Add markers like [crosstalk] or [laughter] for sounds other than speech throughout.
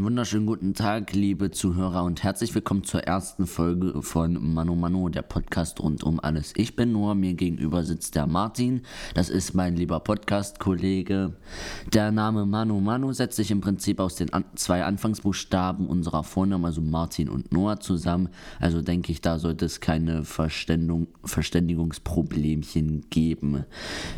Einen wunderschönen guten Tag, liebe Zuhörer, und herzlich willkommen zur ersten Folge von Mano Mano, der Podcast rund um alles. Ich bin Noah, mir gegenüber sitzt der Martin, das ist mein lieber Podcast-Kollege. Der Name Mano Mano setzt sich im Prinzip aus den an zwei Anfangsbuchstaben unserer Vornamen, also Martin und Noah, zusammen. Also denke ich, da sollte es keine Verständigung, Verständigungsproblemchen geben.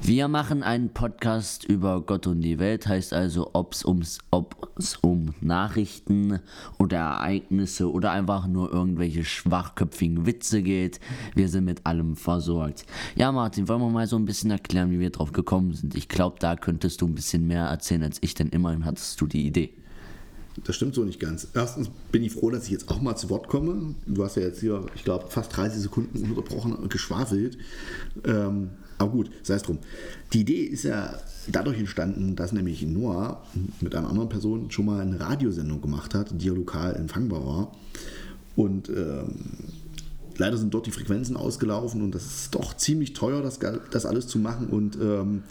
Wir machen einen Podcast über Gott und die Welt, heißt also, ob's ums, ob es um Nachrichten oder Ereignisse oder einfach nur irgendwelche schwachköpfigen Witze geht. Wir sind mit allem versorgt. Ja, Martin, wollen wir mal so ein bisschen erklären, wie wir drauf gekommen sind? Ich glaube, da könntest du ein bisschen mehr erzählen als ich, denn immerhin hattest du die Idee. Das stimmt so nicht ganz. Erstens bin ich froh, dass ich jetzt auch mal zu Wort komme. Du hast ja jetzt hier, ich glaube, fast 30 Sekunden unterbrochen und geschwafelt. Ähm, aber gut, sei es drum. Die Idee ist ja dadurch entstanden, dass nämlich Noah mit einer anderen Person schon mal eine Radiosendung gemacht hat, die ja lokal empfangbar war. Und ähm, leider sind dort die Frequenzen ausgelaufen und das ist doch ziemlich teuer, das, das alles zu machen. Und ähm,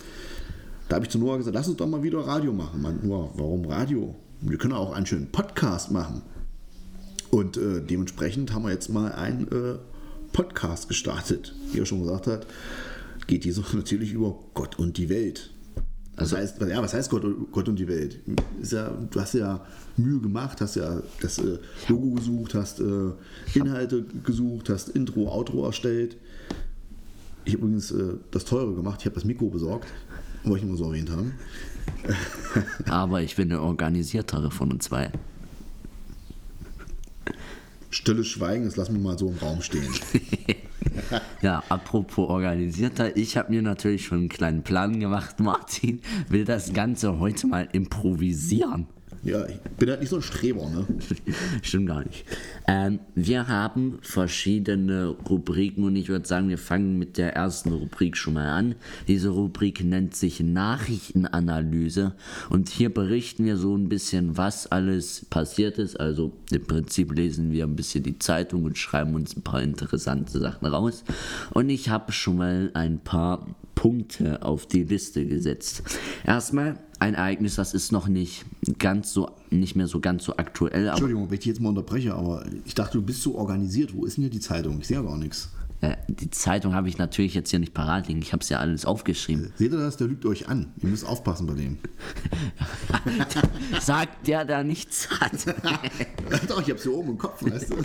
da habe ich zu Noah gesagt, lass uns doch mal wieder Radio machen. Man, Noah, warum Radio? Wir können auch einen schönen Podcast machen. Und äh, dementsprechend haben wir jetzt mal einen äh, Podcast gestartet. Wie er schon gesagt hat, geht die Suche [laughs] natürlich über Gott und die Welt. Also, was heißt, ja, was heißt Gott, Gott und die Welt? Ja, du hast ja Mühe gemacht, hast ja das äh, Logo gesucht, hast äh, Inhalte gesucht, hast Intro, Outro erstellt. Ich habe übrigens äh, das Teure gemacht, ich habe das Mikro besorgt, wollte ich nur so erwähnt haben. Aber ich bin der organisiertere von uns zwei. Stilles Schweigen, das lassen wir mal so im Raum stehen. [laughs] ja, apropos organisierter, ich habe mir natürlich schon einen kleinen Plan gemacht, [laughs] Martin. Will das Ganze heute mal improvisieren. Ja, ich bin halt nicht so ein Streber, ne? [laughs] Stimmt gar nicht. Ähm, wir haben verschiedene Rubriken und ich würde sagen, wir fangen mit der ersten Rubrik schon mal an. Diese Rubrik nennt sich Nachrichtenanalyse und hier berichten wir so ein bisschen, was alles passiert ist. Also im Prinzip lesen wir ein bisschen die Zeitung und schreiben uns ein paar interessante Sachen raus. Und ich habe schon mal ein paar Punkte auf die Liste gesetzt. Erstmal ein Ereignis, das ist noch nicht ganz so, nicht mehr so ganz so aktuell. Entschuldigung, wenn ich jetzt mal unterbreche, aber ich dachte, du bist so organisiert. Wo ist denn hier die Zeitung? Ich sehe ja gar nichts. Äh, die Zeitung habe ich natürlich jetzt hier nicht parat liegen. Ich habe es ja alles aufgeschrieben. Seht ihr das? Der lügt euch an. Ihr müsst aufpassen bei dem. [laughs] Sagt der, der nichts hat. [laughs] Doch, ich habe es hier oben im Kopf, weißt du.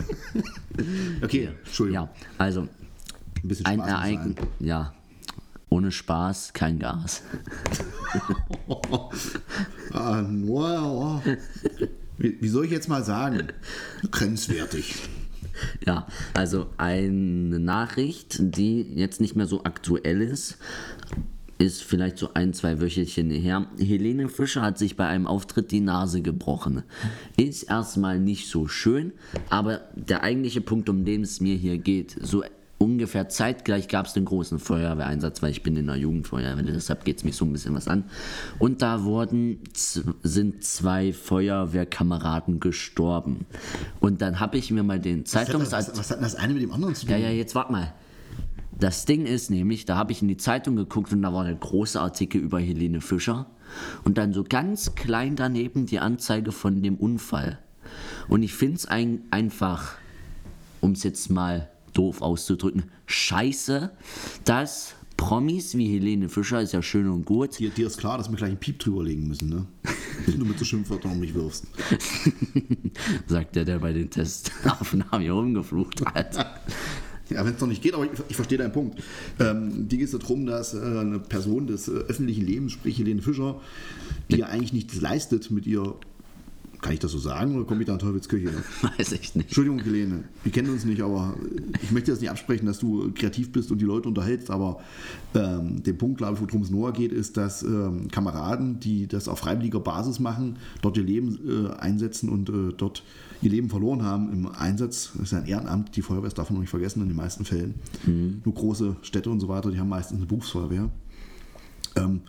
[laughs] okay, Entschuldigung. Ja, also ein Ereignis. Ja, ohne Spaß kein Gas. [laughs] ah, wow. wie, wie soll ich jetzt mal sagen? Grenzwertig. Ja, also eine Nachricht, die jetzt nicht mehr so aktuell ist, ist vielleicht so ein, zwei Wöchelchen her. Helene Fischer hat sich bei einem Auftritt die Nase gebrochen. Ist erstmal nicht so schön, aber der eigentliche Punkt, um den es mir hier geht, so ungefähr zeitgleich gab es den großen Feuerwehreinsatz, weil ich bin in der Jugendfeuerwehr, deshalb geht es mich so ein bisschen was an. Und da wurden, sind zwei Feuerwehrkameraden gestorben. Und dann habe ich mir mal den Zeitungs... Was, was, was hat das eine mit dem anderen zu tun? Ja, ja, jetzt warte mal. Das Ding ist nämlich, da habe ich in die Zeitung geguckt und da war der große Artikel über Helene Fischer und dann so ganz klein daneben die Anzeige von dem Unfall. Und ich finde es ein, einfach, um es jetzt mal doof auszudrücken, scheiße, dass Promis wie Helene Fischer ist ja schön und gut. Dir, dir ist klar, dass wir gleich einen Piep drüber legen müssen, ne? [laughs] Wenn du mit so Schimpfwörtern um mich wirfst. [laughs] Sagt der, der bei den Testaufnahmen hier rumgeflucht hat. [laughs] Ja, wenn es noch nicht geht, aber ich, ich verstehe deinen Punkt. Ähm, die geht es darum, dass äh, eine Person des äh, öffentlichen Lebens, sprich Helene Fischer, die ja eigentlich nichts leistet mit ihr kann ich das so sagen oder komme ich da in Teufelsküche? [laughs] Weiß ich nicht. Entschuldigung, Helene, wir kennen uns nicht, aber ich möchte das nicht absprechen, dass du kreativ bist und die Leute unterhältst, aber ähm, der Punkt, glaube ich, worum es Noah geht, ist, dass ähm, Kameraden, die das auf freiwilliger Basis machen, dort ihr Leben äh, einsetzen und äh, dort ihr Leben verloren haben im Einsatz. Das ist ja ein Ehrenamt, die Feuerwehr ist davon noch nicht vergessen in den meisten Fällen. Mhm. Nur große Städte und so weiter, die haben meistens eine Berufsfeuerwehr. Ähm,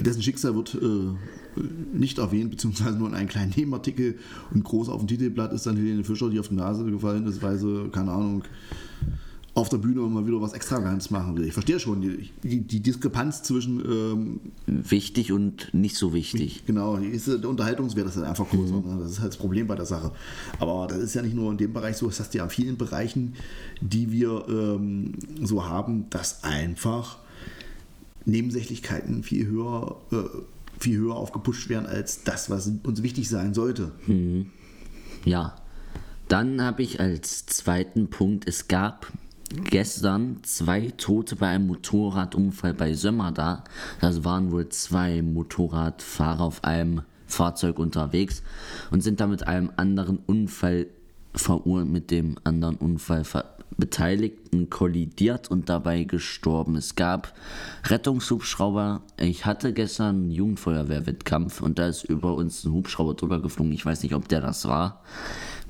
dessen Schicksal wird äh, nicht erwähnt, beziehungsweise nur in einem kleinen Nebenartikel und groß auf dem Titelblatt ist dann Helene Fischer, die auf die Nase gefallen ist, weil sie, keine Ahnung, auf der Bühne mal wieder was Extravagantes machen will. Ich verstehe schon die, die, die Diskrepanz zwischen ähm, wichtig und nicht so wichtig. Genau, ist, der Unterhaltungswert ist halt einfach größer. Mhm. Ne? Das ist halt das Problem bei der Sache. Aber das ist ja nicht nur in dem Bereich so, das hast du ja in vielen Bereichen, die wir ähm, so haben, dass einfach Nebensächlichkeiten viel höher, äh, viel höher aufgepusht werden als das, was uns wichtig sein sollte. Mhm. Ja. Dann habe ich als zweiten Punkt, es gab gestern zwei Tote bei einem Motorradunfall bei Sömmerda. Das waren wohl zwei Motorradfahrer auf einem Fahrzeug unterwegs und sind da mit einem anderen Unfall verurteilt, mit dem anderen Unfall Beteiligten kollidiert und dabei gestorben. Es gab Rettungshubschrauber. Ich hatte gestern einen Jugendfeuerwehrwettkampf und da ist über uns ein Hubschrauber drüber geflogen. Ich weiß nicht, ob der das war.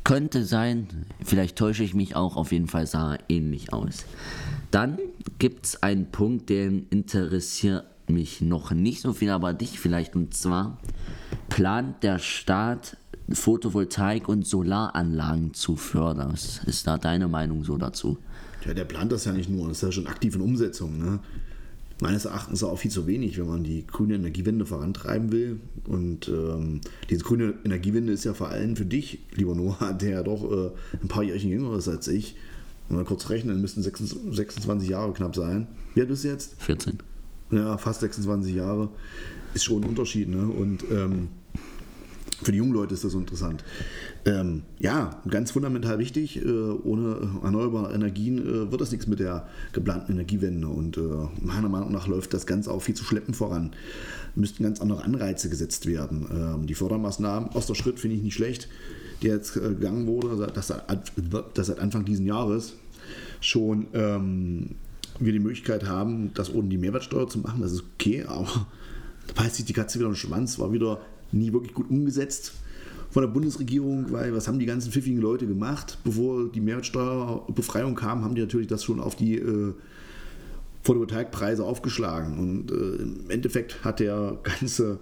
Könnte sein, vielleicht täusche ich mich auch, auf jeden Fall sah er ähnlich aus. Dann gibt es einen Punkt, der interessiert mich noch nicht so viel, aber dich vielleicht, und zwar plant der Staat Photovoltaik- und Solaranlagen zu fördern. Was ist da deine Meinung so dazu? Ja, der plant das ja nicht nur, das ist ja schon aktiv in Umsetzung. Ne? meines Erachtens auch viel zu wenig, wenn man die grüne Energiewende vorantreiben will. Und ähm, diese grüne Energiewende ist ja vor allem für dich, lieber Noah, [laughs] der ja doch äh, ein paar Jährchen jünger ist als ich. Wenn wir kurz rechnen, müssten 26 Jahre knapp sein. Wie alt bist du jetzt? 14. Ja, fast 26 Jahre. Ist schon ein Unterschied. Ne? Und ähm, für die jungen Leute ist das so interessant. Ähm, ja, ganz fundamental wichtig. Äh, ohne erneuerbare Energien äh, wird das nichts mit der geplanten Energiewende. Und äh, meiner Meinung nach läuft das Ganze auch viel zu schleppend voran. Müssten ganz andere Anreize gesetzt werden. Ähm, die Fördermaßnahmen, aus der Schritt finde ich nicht schlecht, der jetzt äh, gegangen wurde, dass, dass seit Anfang dieses Jahres schon ähm, wir die Möglichkeit haben, das ohne die Mehrwertsteuer zu machen. Das ist okay, aber da beißt sich die Katze wieder im Schwanz, war wieder nie wirklich gut umgesetzt von der Bundesregierung, weil was haben die ganzen pfiffigen Leute gemacht? Bevor die Mehrwertsteuerbefreiung kam, haben die natürlich das schon auf die äh, Photovoltaikpreise aufgeschlagen. Und äh, im Endeffekt hat der ganze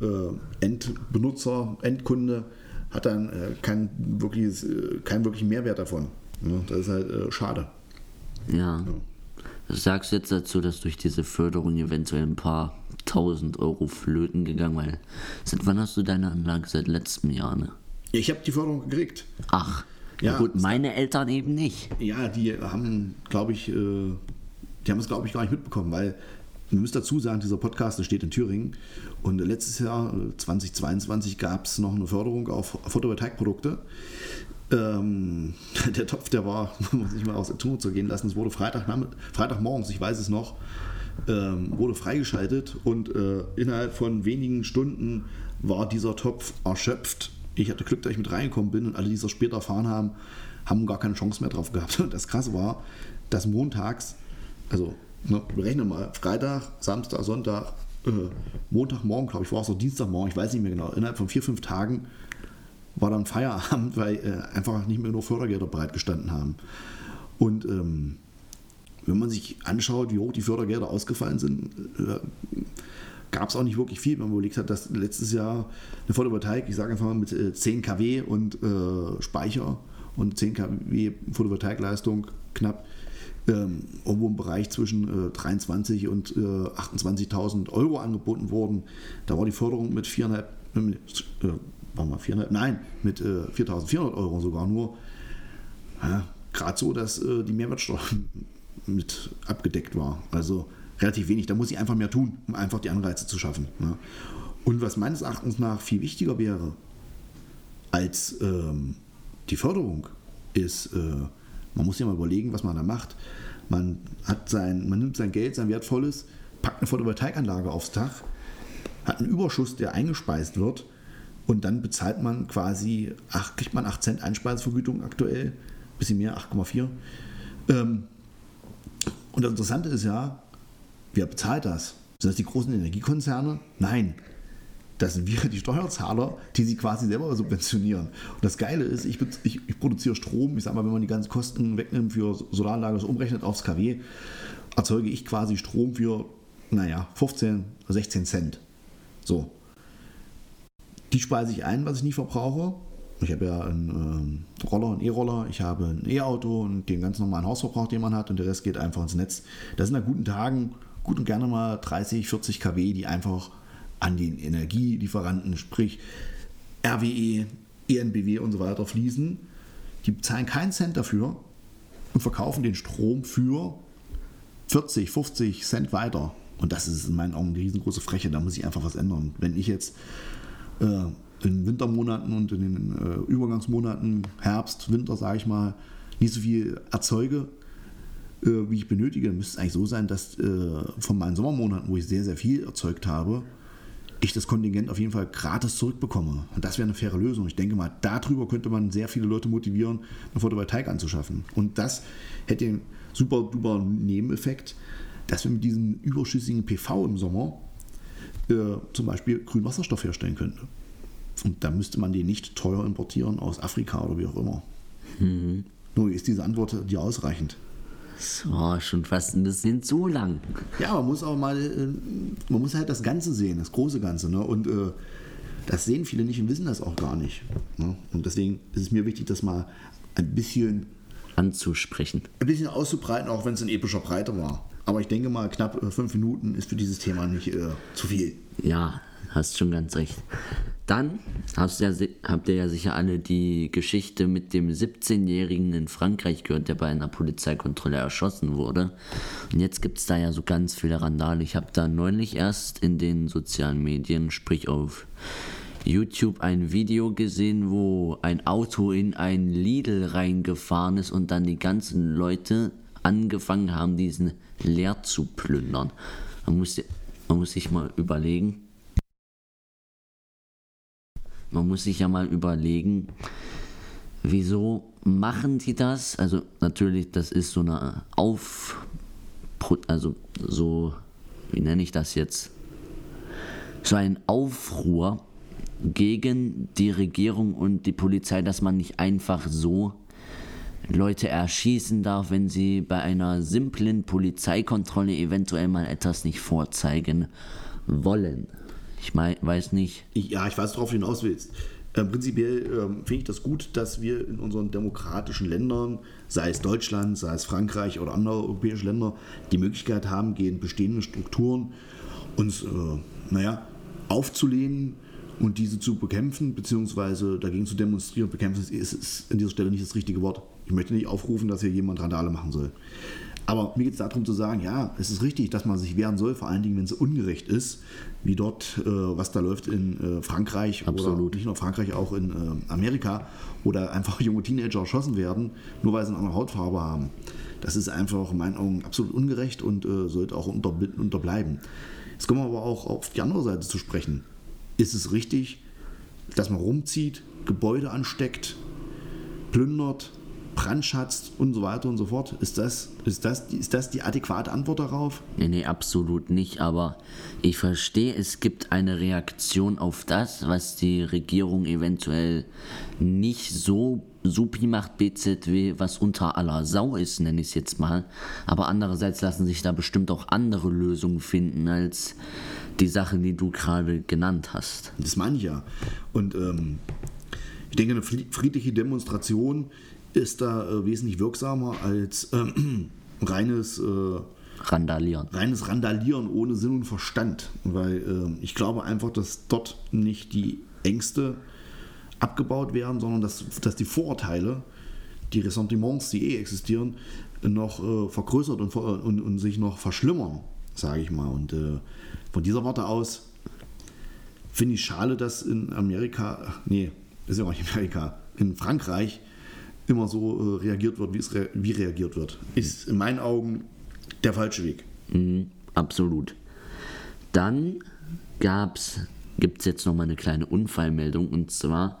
äh, Endbenutzer, Endkunde, hat dann äh, kein wirkliches, äh, keinen wirklichen Mehrwert davon. Ja, das ist halt äh, schade. Ja. ja. Sagst du jetzt dazu, dass durch diese Förderung eventuell ein paar 1000 Euro flöten gegangen, weil seit wann hast du deine Anlage? Seit letztem Jahr, ne? Ja, ich habe die Förderung gekriegt. Ach, ja, gut, meine Eltern eben nicht. Ja, die haben, glaube ich, äh, die haben es, glaube ich, gar nicht mitbekommen, weil man muss dazu sagen, dieser Podcast steht in Thüringen und letztes Jahr, 2022, gab es noch eine Förderung auf Photovoltaikprodukte. Ähm, [laughs] der Topf, der war, [laughs] muss ich mal aus der Zunge zu gehen lassen, es wurde Freitag, Freitagmorgens, ich weiß es noch, ähm, wurde freigeschaltet und äh, innerhalb von wenigen Stunden war dieser Topf erschöpft. Ich hatte Glück, dass ich mit reingekommen bin und alle, die es später erfahren haben, haben gar keine Chance mehr drauf gehabt. [laughs] Und das Krasse war, dass montags, also ne, berechne mal, Freitag, Samstag, Sonntag, äh, Montagmorgen, glaube ich, war es auch Dienstagmorgen, ich weiß nicht mehr genau, innerhalb von vier, fünf Tagen war dann Feierabend, [laughs] weil äh, einfach nicht mehr nur Fördergelder bereitgestanden haben. Und ähm, wenn man sich anschaut, wie hoch die Fördergelder ausgefallen sind, äh, gab es auch nicht wirklich viel. Wenn man überlegt hat, dass letztes Jahr eine Photovoltaik, ich sage einfach mal mit 10 äh, kW und äh, Speicher und 10 kW Photovoltaikleistung knapp ähm, irgendwo im Bereich zwischen äh, 23 und äh, 28.000 Euro angeboten wurden. Da war die Förderung mit 4,5, äh, waren wir 4,5, nein, mit 4.400 Euro sogar nur. Ja, Gerade so, dass die Mehrwertsteuer [laughs] mit abgedeckt war. Also relativ wenig. Da muss ich einfach mehr tun, um einfach die Anreize zu schaffen. Ne? Und was meines Erachtens nach viel wichtiger wäre als ähm, die Förderung, ist, äh, man muss ja mal überlegen, was man da macht. Man, hat sein, man nimmt sein Geld, sein Wertvolles, packt eine Photovoltaikanlage aufs Dach, hat einen Überschuss, der eingespeist wird und dann bezahlt man quasi, ach, kriegt man 8 Cent Einspeisevergütung aktuell, bisschen mehr, 8,4. Ähm, und das Interessante ist ja, wer bezahlt das? Sind das die großen Energiekonzerne? Nein. Das sind wir, [laughs] die Steuerzahler, die sie quasi selber subventionieren. Und das Geile ist, ich, ich, ich produziere Strom, ich sage mal, wenn man die ganzen Kosten wegnimmt für Solaranlage, so umrechnet aufs KW, erzeuge ich quasi Strom für, naja, 15, 16 Cent. So. Die speise ich ein, was ich nie verbrauche. Ich habe ja einen ähm, Roller, einen E-Roller, ich habe ein E-Auto und den ganz normalen Hausverbrauch, den man hat und der Rest geht einfach ins Netz. Das sind an guten Tagen gut und gerne mal 30, 40 kW, die einfach an den Energielieferanten, sprich RWE, ENBW und so weiter fließen. Die zahlen keinen Cent dafür und verkaufen den Strom für 40, 50 Cent weiter. Und das ist in meinen Augen eine riesengroße Freche. Da muss ich einfach was ändern. Wenn ich jetzt äh, in Wintermonaten und in den äh, Übergangsmonaten, Herbst, Winter, sage ich mal, nicht so viel erzeuge, äh, wie ich benötige, müsste es eigentlich so sein, dass äh, von meinen Sommermonaten, wo ich sehr, sehr viel erzeugt habe, ich das Kontingent auf jeden Fall gratis zurückbekomme. Und das wäre eine faire Lösung. Ich denke mal, darüber könnte man sehr viele Leute motivieren, eine Photovoltaik anzuschaffen. Und das hätte den super duper Nebeneffekt, dass wir mit diesem überschüssigen PV im Sommer äh, zum Beispiel grünen Wasserstoff herstellen könnten. Und da müsste man den nicht teuer importieren aus Afrika oder wie auch immer. Mhm. Nur ist diese Antwort dir ausreichend? So, schon fast ein bisschen zu lang. Ja, man muss auch mal, äh, man muss halt das Ganze sehen, das große Ganze. Ne? Und äh, das sehen viele nicht und wissen das auch gar nicht. Ne? Und deswegen ist es mir wichtig, das mal ein bisschen anzusprechen. Ein bisschen auszubreiten, auch wenn es in epischer Breite war. Aber ich denke mal, knapp äh, fünf Minuten ist für dieses Thema nicht äh, zu viel. Ja, hast schon ganz recht. Dann hast ja, habt ihr ja sicher alle die Geschichte mit dem 17-Jährigen in Frankreich gehört, der bei einer Polizeikontrolle erschossen wurde. Und jetzt gibt es da ja so ganz viele Randale. Ich habe da neulich erst in den sozialen Medien, sprich auf YouTube, ein Video gesehen, wo ein Auto in ein Lidl reingefahren ist und dann die ganzen Leute angefangen haben, diesen leer zu plündern. Man muss, man muss sich mal überlegen. Man muss sich ja mal überlegen, wieso machen die das? Also natürlich, das ist so eine Auf... Also so, wie nenne ich das jetzt? So ein Aufruhr gegen die Regierung und die Polizei, dass man nicht einfach so Leute erschießen darf, wenn sie bei einer simplen Polizeikontrolle eventuell mal etwas nicht vorzeigen wollen. Ich mein, weiß nicht. Ich, ja, ich weiß, worauf du hinaus willst. Ähm, prinzipiell ähm, finde ich das gut, dass wir in unseren demokratischen Ländern, sei es Deutschland, sei es Frankreich oder andere europäische Länder, die Möglichkeit haben, gegen bestehende Strukturen uns, äh, naja, aufzulehnen und diese zu bekämpfen, beziehungsweise dagegen zu demonstrieren. Bekämpfen ist, ist an dieser Stelle nicht das richtige Wort. Ich möchte nicht aufrufen, dass hier jemand Randale machen soll. Aber mir geht es darum zu sagen, ja, es ist richtig, dass man sich wehren soll, vor allen Dingen, wenn es ungerecht ist, wie dort, äh, was da läuft in äh, Frankreich Absolut. oder nicht nur Frankreich, auch in äh, Amerika, wo da einfach [laughs] junge Teenager erschossen werden, nur weil sie eine andere Hautfarbe haben. Das ist einfach in meinen Augen absolut ungerecht und äh, sollte auch unter, unterbleiben. Jetzt kommen wir aber auch auf die andere Seite zu sprechen. Ist es richtig, dass man rumzieht, Gebäude ansteckt, plündert, brandschatzt und so weiter und so fort. Ist das, ist das, ist das die adäquate Antwort darauf? Nee, nee, absolut nicht. Aber ich verstehe, es gibt eine Reaktion auf das, was die Regierung eventuell nicht so supi macht, BZW, was unter aller Sau ist, nenne ich es jetzt mal. Aber andererseits lassen sich da bestimmt auch andere Lösungen finden als die Sachen, die du gerade genannt hast. Das meine ich ja. Und ähm, ich denke, eine friedliche Demonstration ist da äh, wesentlich wirksamer als äh, [clears throat] reines äh, Randalieren. Reines Randalieren ohne Sinn und Verstand. Weil ich glaube einfach, dass dort nicht die Ängste abgebaut werden, sondern dass, dass die Vorurteile, die Ressentiments, die eh existieren, noch äh, vergrößert und, und, und, sich noch verschlimmern, sage ich mal. Und äh, von dieser Warte aus finde ich schade, dass in Amerika, nee, ist ja auch nicht Amerika, in Frankreich immer so äh, reagiert wird, wie, es rea wie reagiert wird. Ist in meinen Augen der falsche Weg. Mhm, absolut. Dann gibt es jetzt noch mal eine kleine Unfallmeldung und zwar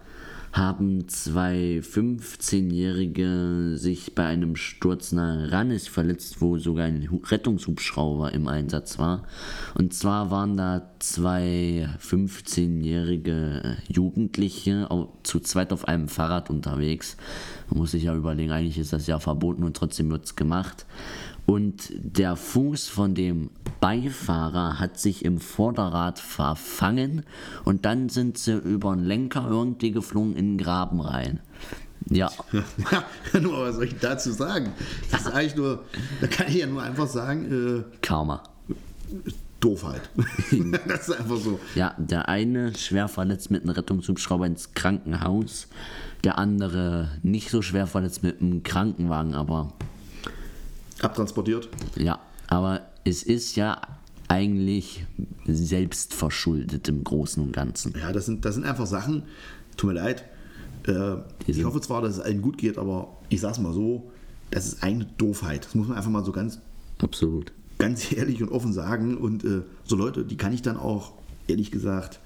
haben zwei 15-Jährige sich bei einem Sturz nahe Rannis verletzt, wo sogar ein Rettungshubschrauber im Einsatz war. Und zwar waren da zwei 15-jährige Jugendliche zu zweit auf einem Fahrrad unterwegs, Man muss sich ja überlegen, eigentlich ist das ja verboten und trotzdem wird es gemacht. Und der Fuß von dem Beifahrer hat sich im Vorderrad verfangen und dann sind sie über den Lenker irgendwie geflogen in den Graben rein. Ja. [laughs] Nur was soll ich dazu sagen? Das ist eigentlich nur, da kann ich ja nur einfach sagen, äh, Karma. Doofheit. [laughs] das ist einfach so. Ja, der eine schwer verletzt mit einem Rettungshubschrauber ins Krankenhaus, der andere nicht so schwer verletzt mit einem Krankenwagen, aber Abtransportiert. ja, aber es ist ja eigentlich selbst verschuldet im Großen und Ganzen. Ja, das sind, das sind einfach Sachen, tut mir leid. Äh, ich hoffe zwar, dass es allen gut geht, aber ich sag's mal so, das ist eine Doofheit. Das muss man einfach mal so ganz, Absolut. ganz ehrlich und offen sagen. Und äh, so Leute, die kann ich dann auch, ehrlich gesagt,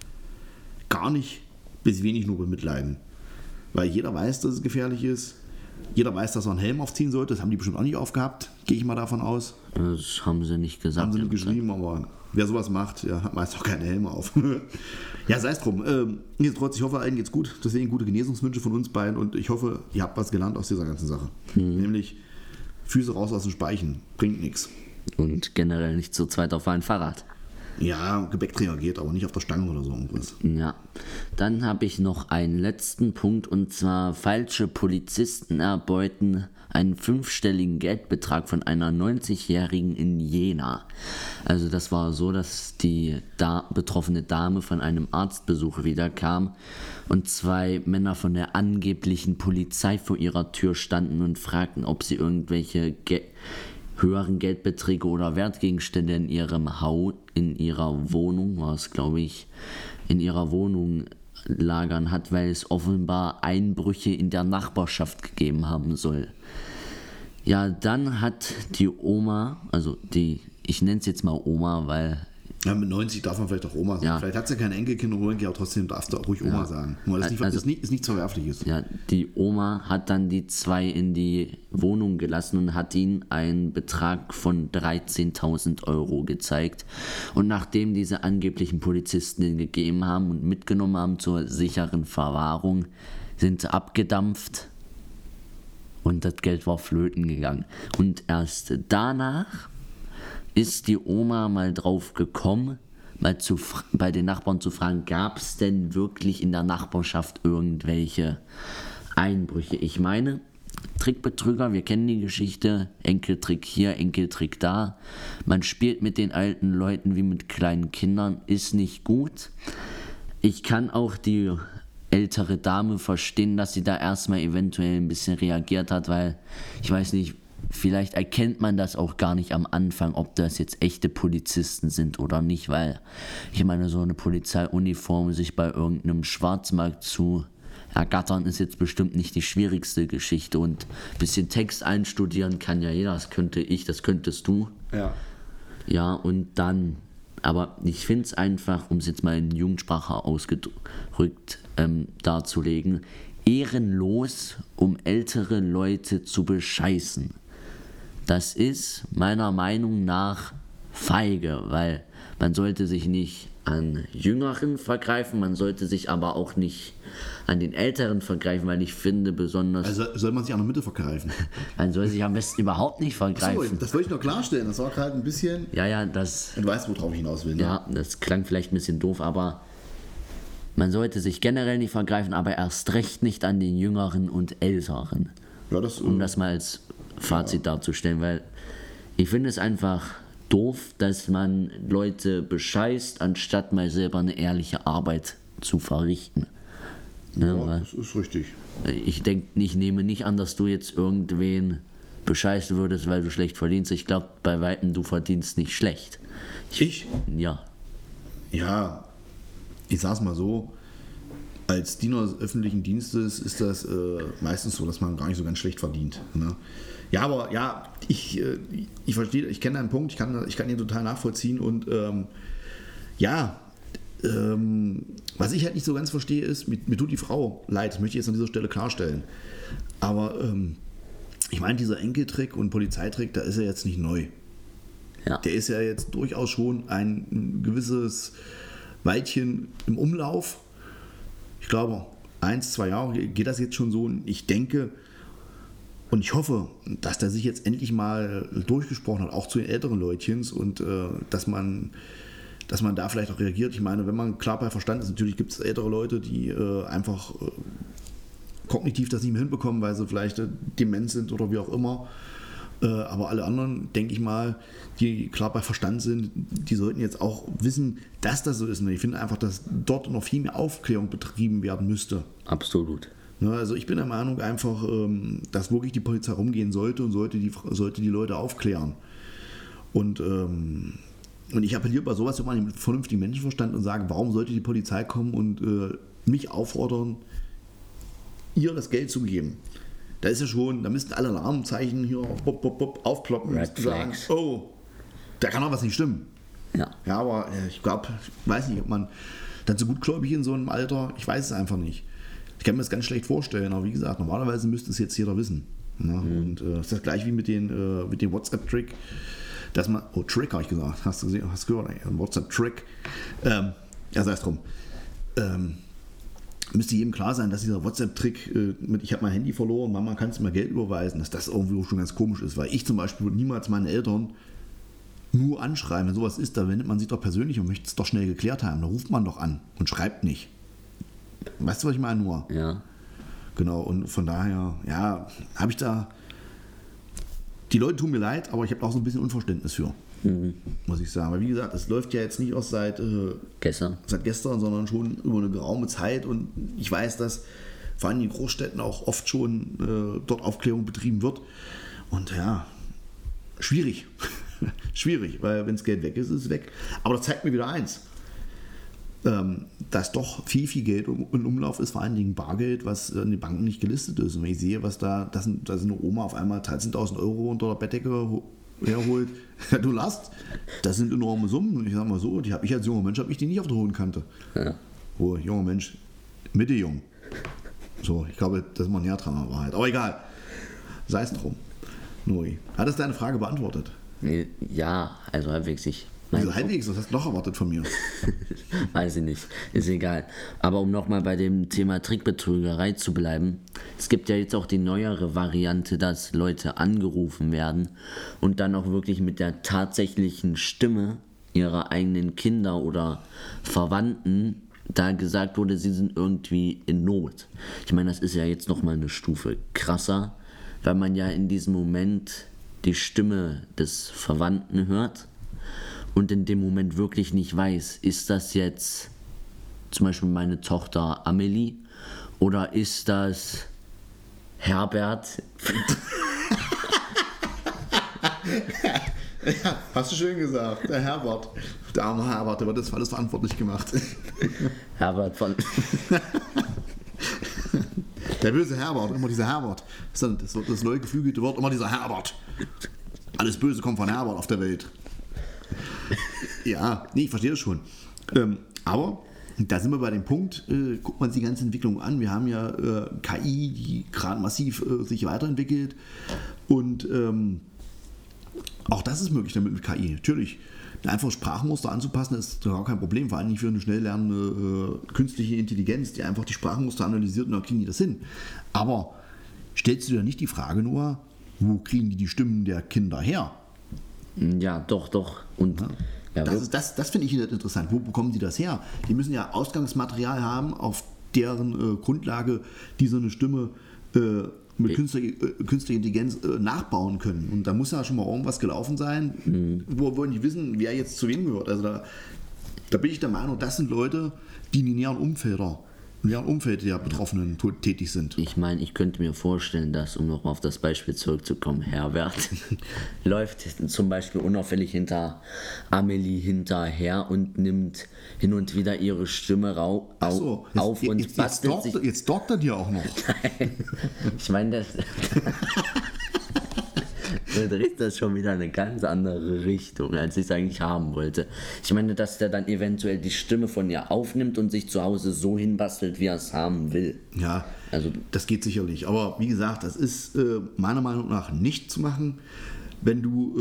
gar nicht bis wenig nur bemitleiden. Weil jeder weiß, dass es gefährlich ist. Jeder weiß, dass er einen Helm aufziehen sollte. Das haben die bestimmt auch nicht aufgehabt, gehe ich mal davon aus. Das haben sie nicht gesagt. Haben sie nicht geschrieben, aber wer sowas macht, ja, hat meist auch keine Helme auf. [laughs] ja, sei es drum. Ähm, nichtsdestotrotz, ich hoffe, allen geht's gut. Deswegen gute Genesungswünsche von uns beiden und ich hoffe, ihr habt was gelernt aus dieser ganzen Sache. Nämlich Füße raus aus den Speichen. Bringt nichts. Und generell nicht zu zweit auf ein Fahrrad. Ja, Gepäckträger geht, aber nicht auf der Stange oder so irgendwas. Ja, dann habe ich noch einen letzten Punkt und zwar falsche Polizisten erbeuten einen fünfstelligen Geldbetrag von einer 90-Jährigen in Jena. Also das war so, dass die da betroffene Dame von einem Arztbesuch wiederkam und zwei Männer von der angeblichen Polizei vor ihrer Tür standen und fragten, ob sie irgendwelche Ge höheren Geldbeträge oder Wertgegenstände in ihrem Haus, in ihrer Wohnung, war es glaube ich, in ihrer Wohnung lagern hat, weil es offenbar Einbrüche in der Nachbarschaft gegeben haben soll. Ja, dann hat die Oma, also die, ich nenne es jetzt mal Oma, weil Ja, mit 90 darf man vielleicht auch Oma sagen. Ja. Vielleicht hat sie ja keine Enkelkinder Enkel, aber trotzdem darf du auch ruhig Oma sagen. Nur das Also- ist, nicht, ist nichts Verwerfliches. Ja, die Oma hat dann die zwei in die Wohnung gelassen und hat ihnen einen Betrag von 13.000 Euro gezeigt. Und nachdem diese angeblichen Polizisten den gegeben haben und mitgenommen haben zur sicheren Verwahrung, sind sie abgedampft und das Geld war flöten gegangen. Und erst danach ist die Oma mal drauf gekommen, mal zu, bei den Nachbarn zu fragen, gab es denn wirklich in der Nachbarschaft irgendwelche Einbrüche? Ich meine, Trickbetrüger, wir kennen die Geschichte, Enkeltrick hier, Enkeltrick da. Man spielt mit den alten Leuten wie mit kleinen Kindern, ist nicht gut. Ich kann auch die ältere Dame verstehen, dass sie da erstmal eventuell ein bisschen reagiert hat, weil ich weiß nicht, vielleicht erkennt man das auch gar nicht am Anfang, ob das jetzt echte Polizisten sind oder nicht, weil ich meine, so eine Polizeiuniform sich bei irgendeinem Schwarzmarkt zu ergattern ist jetzt bestimmt nicht die schwierigste Geschichte und ein bisschen Text einstudieren kann ja jeder, das könnte ich, das könntest du. Ja. Ja, und dann, aber ich finde es einfach, um es jetzt mal in Jugendsprache ausgedrückt ähm, darzulegen, ehrenlos, um ältere Leute zu bescheißen. Das ist meiner Meinung nach feige, weil man sollte sich nicht an Jüngeren vergreifen, man sollte sich aber auch nicht an den Älteren vergreifen, weil ich finde besonders, Also soll man sich an der Mitte vergreifen. [laughs] man soll sich am besten überhaupt nicht So, vergreifen. das wollte ich noch klarstellen. Das war gerade ein bisschen. Ja, ja, das Du weißt, worauf ich hinaus will. Ne? Ja, das klang vielleicht ein bisschen doof, aber man sollte sich generell nicht vergreifen, aber erst recht nicht an den Jüngeren und Älteren, ja das, um äh, das mal als Fazit darzustellen, weil ich finde es einfach doof, dass man Leute bescheißt, anstatt mal selber eine ehrliche Arbeit zu verrichten. Ne, ja, das ist richtig. ich denke, ich nehme nicht an, dass du jetzt irgendwen bescheißen würdest, weil du schlecht verdienst. Ich glaube, bei Weitem, du verdienst nicht schlecht. Ich? Ja, Ja, ich sag's mal so. Als Diener des öffentlichen Dienstes ist das äh, meistens so, dass man gar nicht so ganz schlecht verdient. Ne? Ja, aber ja, ich, äh, ich verstehe, ich kenne deinen Punkt, ich kann, ich kann ihn total nachvollziehen und ähm, ja, ähm, was ich halt nicht so ganz verstehe ist, mir, mir tut die Frau leid, das möchte ich jetzt an dieser Stelle klarstellen. Aber ähm, ich meine, dieser Enkeltrick und Polizeitrick, da ist er jetzt nicht neu. ja. Der ist ja jetzt durchaus schon ein gewisses Weilchen im Umlauf. Ich glaube, eins, zwei Jahre geht das jetzt schon so. Und ich denke, Und ich hoffe, dass der sich jetzt endlich mal durchgesprochen hat, auch zu den älteren Leutchens und äh, dass man dass man da vielleicht auch reagiert. Ich meine, wenn man klar bei Verstand ist, natürlich gibt es ältere Leute, die äh, einfach äh, kognitiv das nicht mehr hinbekommen, weil sie vielleicht äh, dement sind oder wie auch immer. Äh, aber alle anderen, denke ich mal, die klar bei Verstand sind, die sollten jetzt auch wissen, dass das so ist. Und ich finde einfach, dass dort noch viel mehr Aufklärung betrieben werden müsste. Absolut. Ja, also ich bin der Meinung einfach, ähm, dass wirklich die Polizei rumgehen sollte und sollte die, sollte die Leute aufklären. Und, ähm, und ich appelliere bei sowas immer an den vernünftigen Menschenverstand und sage, warum sollte die Polizei kommen und äh, mich auffordern, ihr das Geld zu geben? Da ist ja schon, da müssten alle Alarmzeichen hier bop, bop, bop, aufploppen Red und sagen, Flags. oh, da kann doch was nicht stimmen. Ja. Ja, aber äh, ich glaube, ich weiß nicht, ob man dann so gutgläubig in so einem Alter, ich weiß es einfach nicht. Ich kann mir das ganz schlecht vorstellen, aber wie gesagt, normalerweise müsste es jetzt jeder wissen. Ne? Und äh, das ist das gleich wie mit den, äh, mit dem WhatsApp-Trick, dass man, oh, Trick habe ich gesagt, hast du gesehen, hast gehört, ey, ein WhatsApp-Trick. Ähm, ja, sei es drum. Ähm, müsste jedem klar sein, dass dieser WhatsApp-Trick äh, mit ich habe mein Handy verloren, Mama kannst du mir Geld überweisen, dass das irgendwie schon ganz komisch ist, weil ich zum Beispiel niemals meine Eltern nur anschreiben, wenn sowas ist, da wendet man sich doch persönlich und möchte es doch schnell geklärt haben. Da ruft man doch an und schreibt nicht. Weißt du, was ich meine? Nur. Ja. Genau, und von daher, ja, habe ich da. Die Leute tun mir leid, aber ich habe auch so ein bisschen Unverständnis für, muss ich sagen. Weil, wie gesagt, es läuft ja jetzt nicht erst seit, äh, Gestern. seit gestern, sondern schon über eine geraume Zeit. Und ich weiß, dass vor allem in Großstädten auch oft schon äh, dort Aufklärung betrieben wird. Und ja, schwierig. [laughs] schwierig, weil wenn das Geld weg ist, ist es weg. Aber das zeigt mir wieder eins. Ähm, dass doch viel, viel Geld um- in Umlauf ist, vor allen Dingen Bargeld, was in den Banken nicht gelistet ist. Und wenn ich sehe, was da, dass dass eine Oma auf einmal 13.000 Euro unter der Bettdecke ho- herholt, [laughs] du lachst, das sind enorme Summen. Ich sag mal so, die habe ich als junger Mensch, habe ich die nicht auf der hohen Kante. Ja. Oh, junger Mensch, Mitte jung. So, ich glaube, das ist mal näher dran an Wahrheit. Aber egal, sei es drum. Nuri, hat das deine Frage beantwortet? Ja, also halbwegs ich. Nein, Also halbwegs, was hast du noch erwartet von mir? [laughs] Weiß ich nicht, ist egal. Aber um nochmal bei dem Thema Trickbetrügerei zu bleiben, es gibt ja jetzt auch die neuere Variante, dass Leute angerufen werden und dann auch wirklich mit der tatsächlichen Stimme ihrer eigenen Kinder oder Verwandten da gesagt wurde, sie sind irgendwie in Not. Ich meine, das ist ja jetzt nochmal eine Stufe krasser, weil man ja in diesem Moment die Stimme des Verwandten hört und in dem Moment wirklich nicht weiß, ist das jetzt zum Beispiel meine Tochter Amelie oder ist das Herbert? [laughs] Ja, hast du schön gesagt. Der Herbert. Der arme Herbert, der wird jetzt für alles verantwortlich gemacht. [laughs] Herbert von. [laughs] Der böse Herbert, immer dieser Herbert. Das ist das, das neue geflügelte Wort, immer dieser Herbert. Alles Böse kommt von Herbert auf der Welt. Ja, nee, ich verstehe das schon. Ähm, aber da sind wir bei dem Punkt, äh, guckt man sich die ganze Entwicklung an. Wir haben ja äh, KI, die gerade massiv äh, sich weiterentwickelt. Und ähm, auch das ist möglich damit mit KI. Natürlich. Einfach Sprachmuster anzupassen ist gar kein Problem, vor allem nicht für eine schnell lernende äh, künstliche Intelligenz, die einfach die Sprachmuster analysiert und dann kriegen die das hin. Aber stellst du dir nicht die Frage nur, wo kriegen die die Stimmen der Kinder her? Ja, doch, doch. Und ja, Das, wir- ist, das, das finde ich interessant. Wo bekommen die das her? Die müssen ja Ausgangsmaterial haben, auf deren äh, Grundlage die so eine Stimme äh, mit künstlicher, äh, künstlicher Intelligenz äh, nachbauen können. Und da muss ja schon mal irgendwas gelaufen sein, Mhm. wo wollen die wissen, wer jetzt zu wem gehört. Also da, da bin ich der Meinung, das sind Leute, die in den näheren Umfelder, näheren Umfeld der Betroffenen tätig sind. ich meine, ich könnte mir vorstellen, dass, um noch auf das Beispiel zurückzukommen, Herbert [laughs] läuft zum Beispiel unauffällig hinter Amelie hinterher und nimmt hin und wieder ihre Stimme rau, au, so, jetzt, auf und jetzt, jetzt, bastelt dockt, sich jetzt dockt er dir auch noch. [laughs] Ich meine, das. [laughs] Du drehst das schon wieder in eine ganz andere Richtung, als ich es eigentlich haben wollte. Ich meine, dass der dann eventuell die Stimme von ihr aufnimmt und sich zu Hause so hinbastelt, wie er es haben will. Ja, Also- das geht sicherlich. Aber wie gesagt, das ist äh, meiner Meinung nach nicht zu machen, wenn du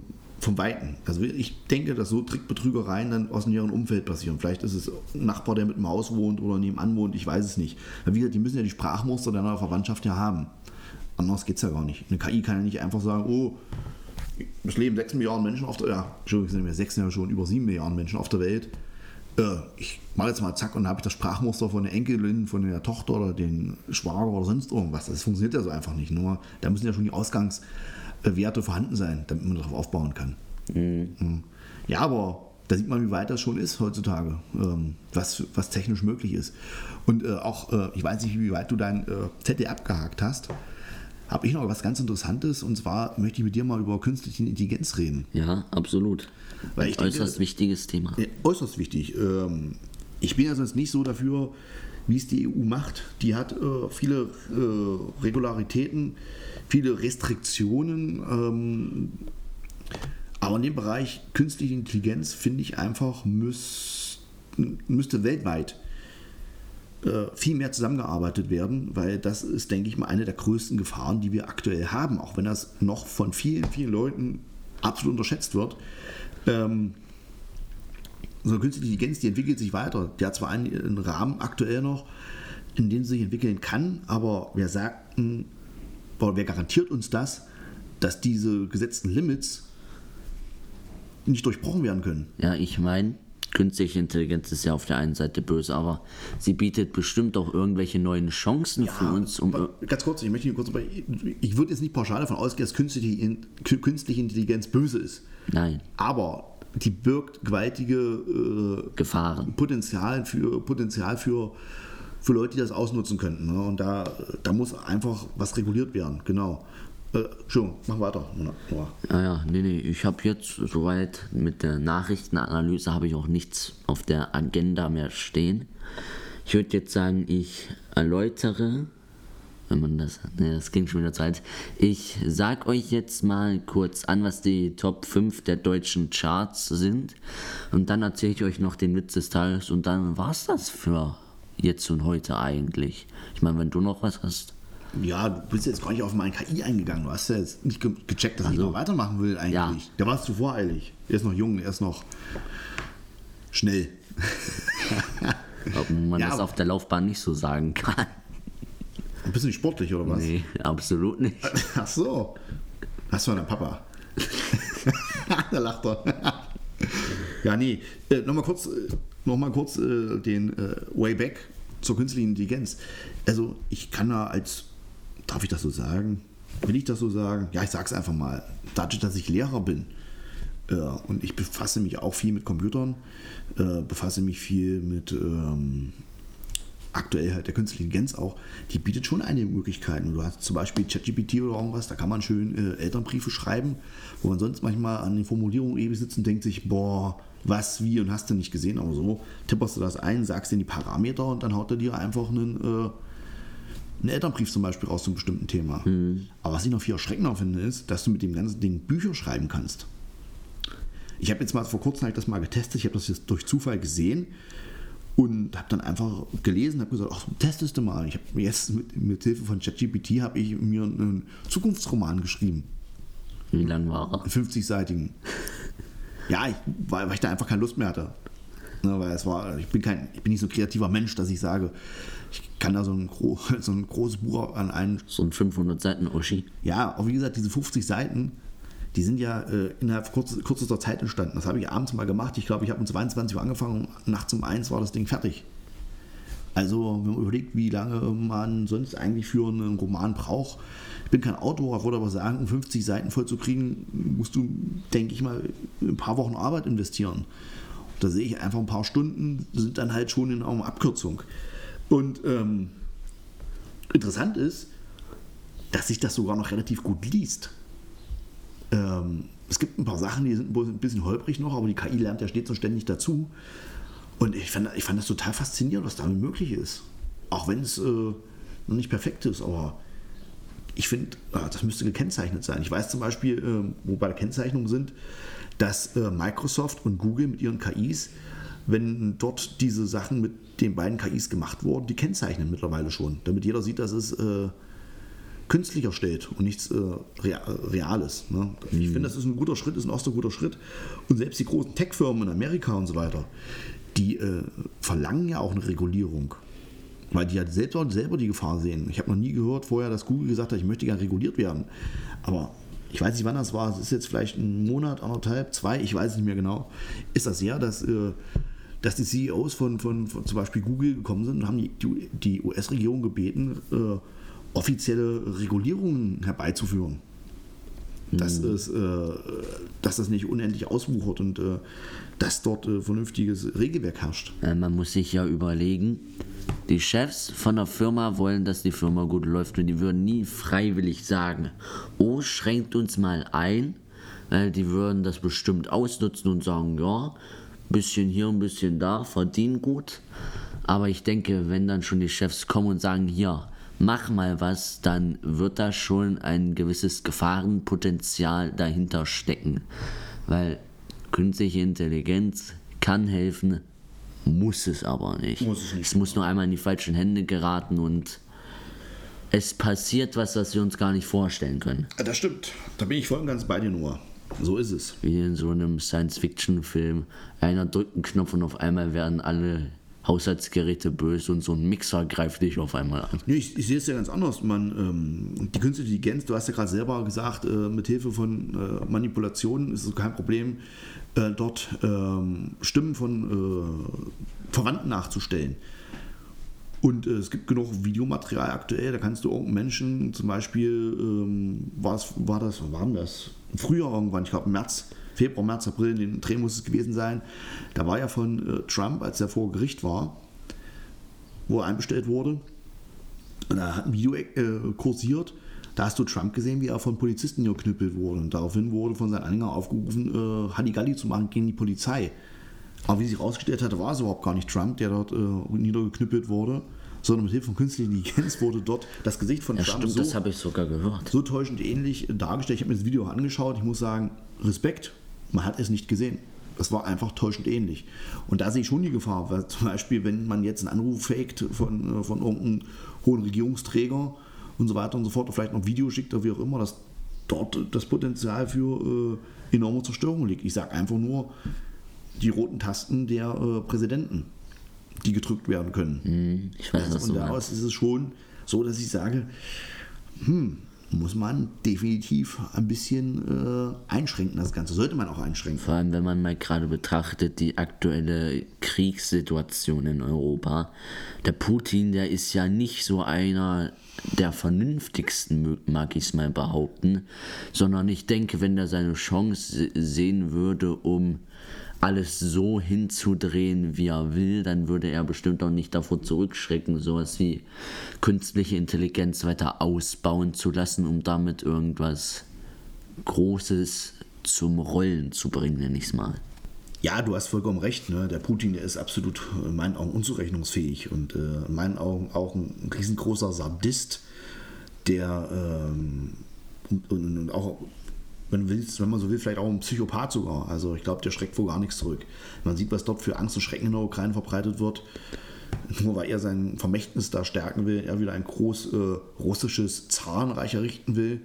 äh, vom Weiten. Also ich denke, dass so Trickbetrügereien dann aus ihrem Umfeld passieren. Vielleicht ist es ein Nachbar, der mit dem Haus wohnt oder nebenan wohnt, ich weiß es nicht. Weil wie gesagt, die müssen ja die Sprachmuster deiner Verwandtschaft ja haben. Anders geht es ja gar nicht. Eine KI kann ja nicht einfach sagen, oh, es leben 6 Milliarden Menschen auf der Welt, ja, Entschuldigung, sind ja 6 ja schon über 7 Milliarden Menschen auf der Welt. Äh, ich mache jetzt mal zack und dann habe ich das Sprachmuster von der Enkelin, von der Tochter oder den Schwager oder sonst irgendwas. Das funktioniert ja so einfach nicht. Nur da müssen ja schon die Ausgangswerte vorhanden sein, damit man darauf aufbauen kann. Mhm. Ja, aber da sieht man, wie weit das schon ist heutzutage, ähm, was, was technisch möglich ist. Und äh, auch, äh, ich weiß nicht, wie weit du dein äh, Zettel abgehakt hast, habe ich noch was ganz Interessantes und zwar möchte ich mit dir mal über künstliche Intelligenz reden. Ja, absolut. Weil ich äußerst denke, wichtiges Thema. Ja, äußerst wichtig. Ähm, ich bin ja sonst nicht so dafür, wie es die EU macht. Die hat äh, viele äh, Regularitäten, viele Restriktionen. Ähm, aber in dem Bereich künstliche Intelligenz finde ich einfach, müsste weltweit viel mehr zusammengearbeitet werden, weil das ist, denke ich mal, eine der größten Gefahren, die wir aktuell haben, auch wenn das noch von vielen, vielen Leuten absolut unterschätzt wird. Ähm, so künstliche Intelligenz, die entwickelt sich weiter. Die hat zwar einen, einen Rahmen aktuell noch, in dem sie sich entwickeln kann, aber wer sagt, oder wer garantiert uns das, dass diese gesetzten Limits nicht durchbrochen werden können? Ja, ich meine, künstliche Intelligenz ist ja auf der einen Seite böse, aber sie bietet bestimmt auch irgendwelche neuen Chancen ja, für uns. Um ganz kurz, ich möchte kurz, ich würde jetzt nicht pauschal davon ausgehen, dass künstliche, künstliche Intelligenz böse ist. Nein. Aber die birgt gewaltige äh, Gefahren. Potenzial für, Potenzial für, für Leute, die das ausnutzen könnten. Ne? Und da, da muss einfach was reguliert werden, genau. Äh, schon, mach weiter. Ja, ah ja, nee, nee, ich habe jetzt soweit mit der Nachrichtenanalyse habe ich auch nichts auf der Agenda mehr stehen. Ich würde jetzt sagen, ich erläutere, wenn man das, ne, das ging schon wieder Zeit. Ich sag euch jetzt mal kurz an, was die Top 5 der deutschen Charts sind und dann erzähle ich euch noch den Witz des Tages und dann war's das für jetzt und heute eigentlich. Ich meine, wenn du noch was hast. Ja, du bist jetzt gar nicht auf meinen KI eingegangen. Du hast ja jetzt nicht gecheckt, dass also, ich noch weitermachen will eigentlich. Ja. Der war zu voreilig. Er ist noch jung, er ist noch schnell. Ob man [laughs] ja, das auf der Laufbahn nicht so sagen kann. Ein bisschen sportlich oder was? Nee, absolut nicht. [laughs] Ach so. Hast du einen Papa? [laughs] da lacht er. ja, nee. Äh, Nochmal kurz, äh, noch mal kurz äh, den äh, Way zur künstlichen Intelligenz. Also ich kann da als darf ich das so sagen? Will ich das so sagen? Ja, ich sage es einfach mal. Dadurch, dass ich Lehrer bin äh, und ich befasse mich auch viel mit Computern, äh, befasse mich viel mit ähm, aktuell halt der künstlichen Intelligenz auch, die bietet schon einige Möglichkeiten. Du hast zum Beispiel ChatGPT oder irgendwas, da kann man schön äh, Elternbriefe schreiben, wo man sonst manchmal an den Formulierungen ewig sitzt und denkt sich, boah, was, wie und hast du nicht gesehen, aber so tipperst du das ein, sagst dir die Parameter und dann haut er dir einfach einen äh, einen Elternbrief zum Beispiel raus zu einem bestimmten Thema. Mhm. Aber was ich noch viel erschreckender finde, ist, dass du mit dem ganzen Ding Bücher schreiben kannst. Ich habe jetzt mal vor kurzem halt das mal getestet, ich habe das jetzt durch Zufall gesehen und habe dann einfach gelesen, habe gesagt, ach, testest du mal. Ich habe jetzt mit, mit Hilfe von ChatGPT habe ich mir einen Zukunftsroman geschrieben. Wie lang war er? 50-seitigen. ja, ich, weil, weil ich da einfach keine Lust mehr hatte. Ne, weil es war, ich bin kein, ich bin nicht so ein kreativer Mensch, dass ich sage, ich kann da so ein, [laughs] so ein großes Buch an einen. So ein 500 Seiten Oschi. Ja, aber wie gesagt, diese 50 Seiten, die sind ja äh, innerhalb kurz, kürzester Zeit entstanden. Das habe ich abends mal gemacht. Ich glaube, ich habe um 22 Uhr angefangen und nachts um 1 war das Ding fertig. Also, wenn man überlegt, wie lange man sonst eigentlich für einen Roman braucht. Ich bin kein Autor, würde aber sagen, um 50 Seiten voll zu kriegen, musst du, denke ich mal, ein paar Wochen Arbeit investieren. Da sehe ich einfach ein paar Stunden, sind dann halt schon in einer Abkürzung. Und ähm, interessant ist, dass sich das sogar noch relativ gut liest. Ähm, es gibt ein paar Sachen, die sind ein bisschen holprig noch, aber die KI lernt ja stets und ständig dazu. Und ich fand, ich fand das total faszinierend, was damit möglich ist. Auch wenn es äh, noch nicht perfekt ist, aber ich finde, äh, das müsste gekennzeichnet sein. Ich weiß zum Beispiel, äh, wo bei der Kennzeichnung sind, dass äh, Microsoft und Google mit ihren KIs wenn dort diese Sachen mit den beiden KIs gemacht wurden, die kennzeichnen mittlerweile schon, damit jeder sieht, dass es äh, künstlich erstellt und nichts äh, Reales. Ne? Mhm. Ich finde, das ist ein guter Schritt, ist ein erster guter Schritt. Und selbst die großen Tech-Firmen in Amerika und so weiter, die äh, verlangen ja auch eine Regulierung. weil die halt selber, selber die Gefahr sehen. Ich habe noch nie gehört vorher, dass Google gesagt hat, ich möchte gerne reguliert werden. Aber ich weiß nicht, wann das war. Es ist jetzt vielleicht ein Monat, anderthalb, zwei, ich weiß nicht mehr genau. Ist das ja, dass, äh, dass die CEOs von, von, von zum Beispiel Google gekommen sind und haben die, die US-Regierung gebeten, äh, offizielle Regulierungen herbeizuführen. Dass, mhm. es, äh, dass das nicht unendlich auswuchert und äh, dass dort äh, vernünftiges Regelwerk herrscht. Äh, man muss sich ja überlegen, die Chefs von der Firma wollen, dass die Firma gut läuft und die würden nie freiwillig sagen, oh, schränkt uns mal ein, weil die würden das bestimmt ausnutzen und sagen, ja, bisschen hier, ein bisschen da, verdienen gut. Aber ich denke, wenn dann schon die Chefs kommen und sagen, hier, mach mal was, dann wird da schon ein gewisses Gefahrenpotenzial dahinter stecken. Weil künstliche Intelligenz kann helfen, muss es aber nicht. Muss es, nicht. es muss nur einmal in die falschen Hände geraten und es passiert was, was wir uns gar nicht vorstellen können. Das stimmt. Da bin ich voll und ganz bei dir, Noah. So ist es. Wie in so einem Science-Fiction-Film. Einer drückt einen Knopf und auf einmal werden alle Haushaltsgeräte böse und so ein Mixer greift dich auf einmal an. Nee, ich, ich sehe es ja ganz anders. Man, ähm, die künstliche Intelligenz, du hast ja gerade selber gesagt, äh, mit Hilfe von äh, Manipulationen ist es kein Problem, äh, dort ähm, Stimmen von äh, Verwandten nachzustellen. Und äh, es gibt genug Videomaterial aktuell, da kannst du irgendeinen Menschen, zum Beispiel, ähm, was war das, wann war das? Früher irgendwann, ich glaube März, Februar, März, April, in den Dreh muss es gewesen sein. Da war ja von äh, Trump, als er vor Gericht war, wo er einbestellt wurde, und da hat ein Video äh, kursiert. Da hast du Trump gesehen, wie er von Polizisten geknüppelt wurde. Und daraufhin wurde von seinen Anhängern aufgerufen, äh, Halligalli zu machen gegen die Polizei. Aber wie sich herausgestellt hatte, war es überhaupt gar nicht Trump, der dort äh, niedergeknüppelt wurde, sondern mit Hilfe von künstlicher Intelligenz wurde dort das Gesicht von ja, Trump stimmt, so, das habe ich sogar gehört. so täuschend ähnlich dargestellt. Ich habe mir das Video angeschaut. Ich muss sagen, Respekt, man hat es nicht gesehen. Das war einfach täuschend ähnlich. Und da sehe ich schon die Gefahr, weil zum Beispiel, wenn man jetzt einen Anruf faked von, äh, von irgendeinem hohen Regierungsträger und so weiter und so fort, oder vielleicht noch ein Video schickt oder wie auch immer, dass dort das Potenzial für äh, enorme Zerstörung liegt. Ich sage einfach nur die roten Tasten der äh, Präsidenten, die gedrückt werden können. Hm, ich weiß, also, von da aus ist es schon so, dass ich sage, hm, muss man definitiv ein bisschen äh, einschränken, das Ganze. Sollte man auch einschränken. Vor allem, wenn man mal gerade betrachtet, die aktuelle Kriegssituation in Europa. Der Putin, der ist ja nicht so einer der vernünftigsten, mag ich es mal behaupten, sondern ich denke, wenn er seine Chance sehen würde, um alles so hinzudrehen, wie er will, dann würde er bestimmt auch nicht davor zurückschrecken, sowas wie künstliche Intelligenz weiter ausbauen zu lassen, um damit irgendwas Großes zum Rollen zu bringen, nenne ich es mal. Ja, du hast vollkommen recht. Ne? Der Putin, der ist absolut in meinen Augen unzurechnungsfähig und äh, in meinen Augen auch ein riesengroßer Sadist, der ähm, und, und, und, auch wenn, willst, wenn man so will, vielleicht auch ein Psychopath sogar. Also ich glaube, der schreckt vor gar nichts zurück. Man sieht, was dort für Angst und Schrecken in der Ukraine verbreitet wird. [laughs] Nur weil er sein Vermächtnis da stärken will, er wieder ein groß äh, russisches Zarenreich errichten will.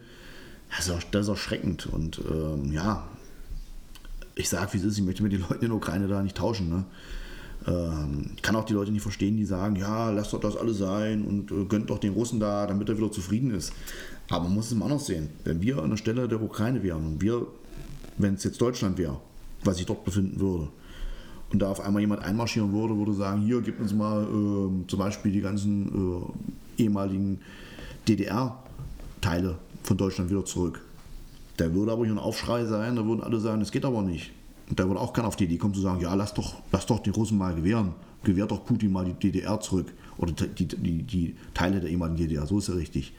Das ist, das ist erschreckend. Und ähm, ja, ich sage, wie es ist, ich möchte mit den Leuten in der Ukraine da nicht tauschen. Ne? Ähm, ich kann auch die Leute nicht verstehen, die sagen, ja, lass doch das alles sein und äh, gönnt doch den Russen da, damit er wieder zufrieden ist. Aber man muss es mal anders sehen. Wenn wir an der Stelle der Ukraine wären und wir, wenn es jetzt Deutschland wäre, was sich dort befinden würde, und da auf einmal jemand einmarschieren würde, würde sagen, hier, gib uns mal äh, zum Beispiel die ganzen äh, ehemaligen DDR-Teile von Deutschland wieder zurück. Da würde aber hier ein Aufschrei sein, da würden alle sagen, es geht aber nicht. Und da würde auch keiner auf die Idee kommen zu sagen, ja, lass doch, lass doch die Russen mal gewähren. Gewährt doch Putin mal die DDR zurück. Oder die, die, die Teile der ehemaligen DDR, so ist ja richtig.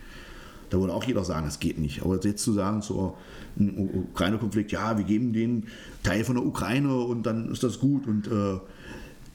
Da würde auch jeder sagen, das geht nicht. Aber jetzt zu sagen, zu Ukraine-Konflikt, ja, wir geben den Teil von der Ukraine und dann ist das gut und äh,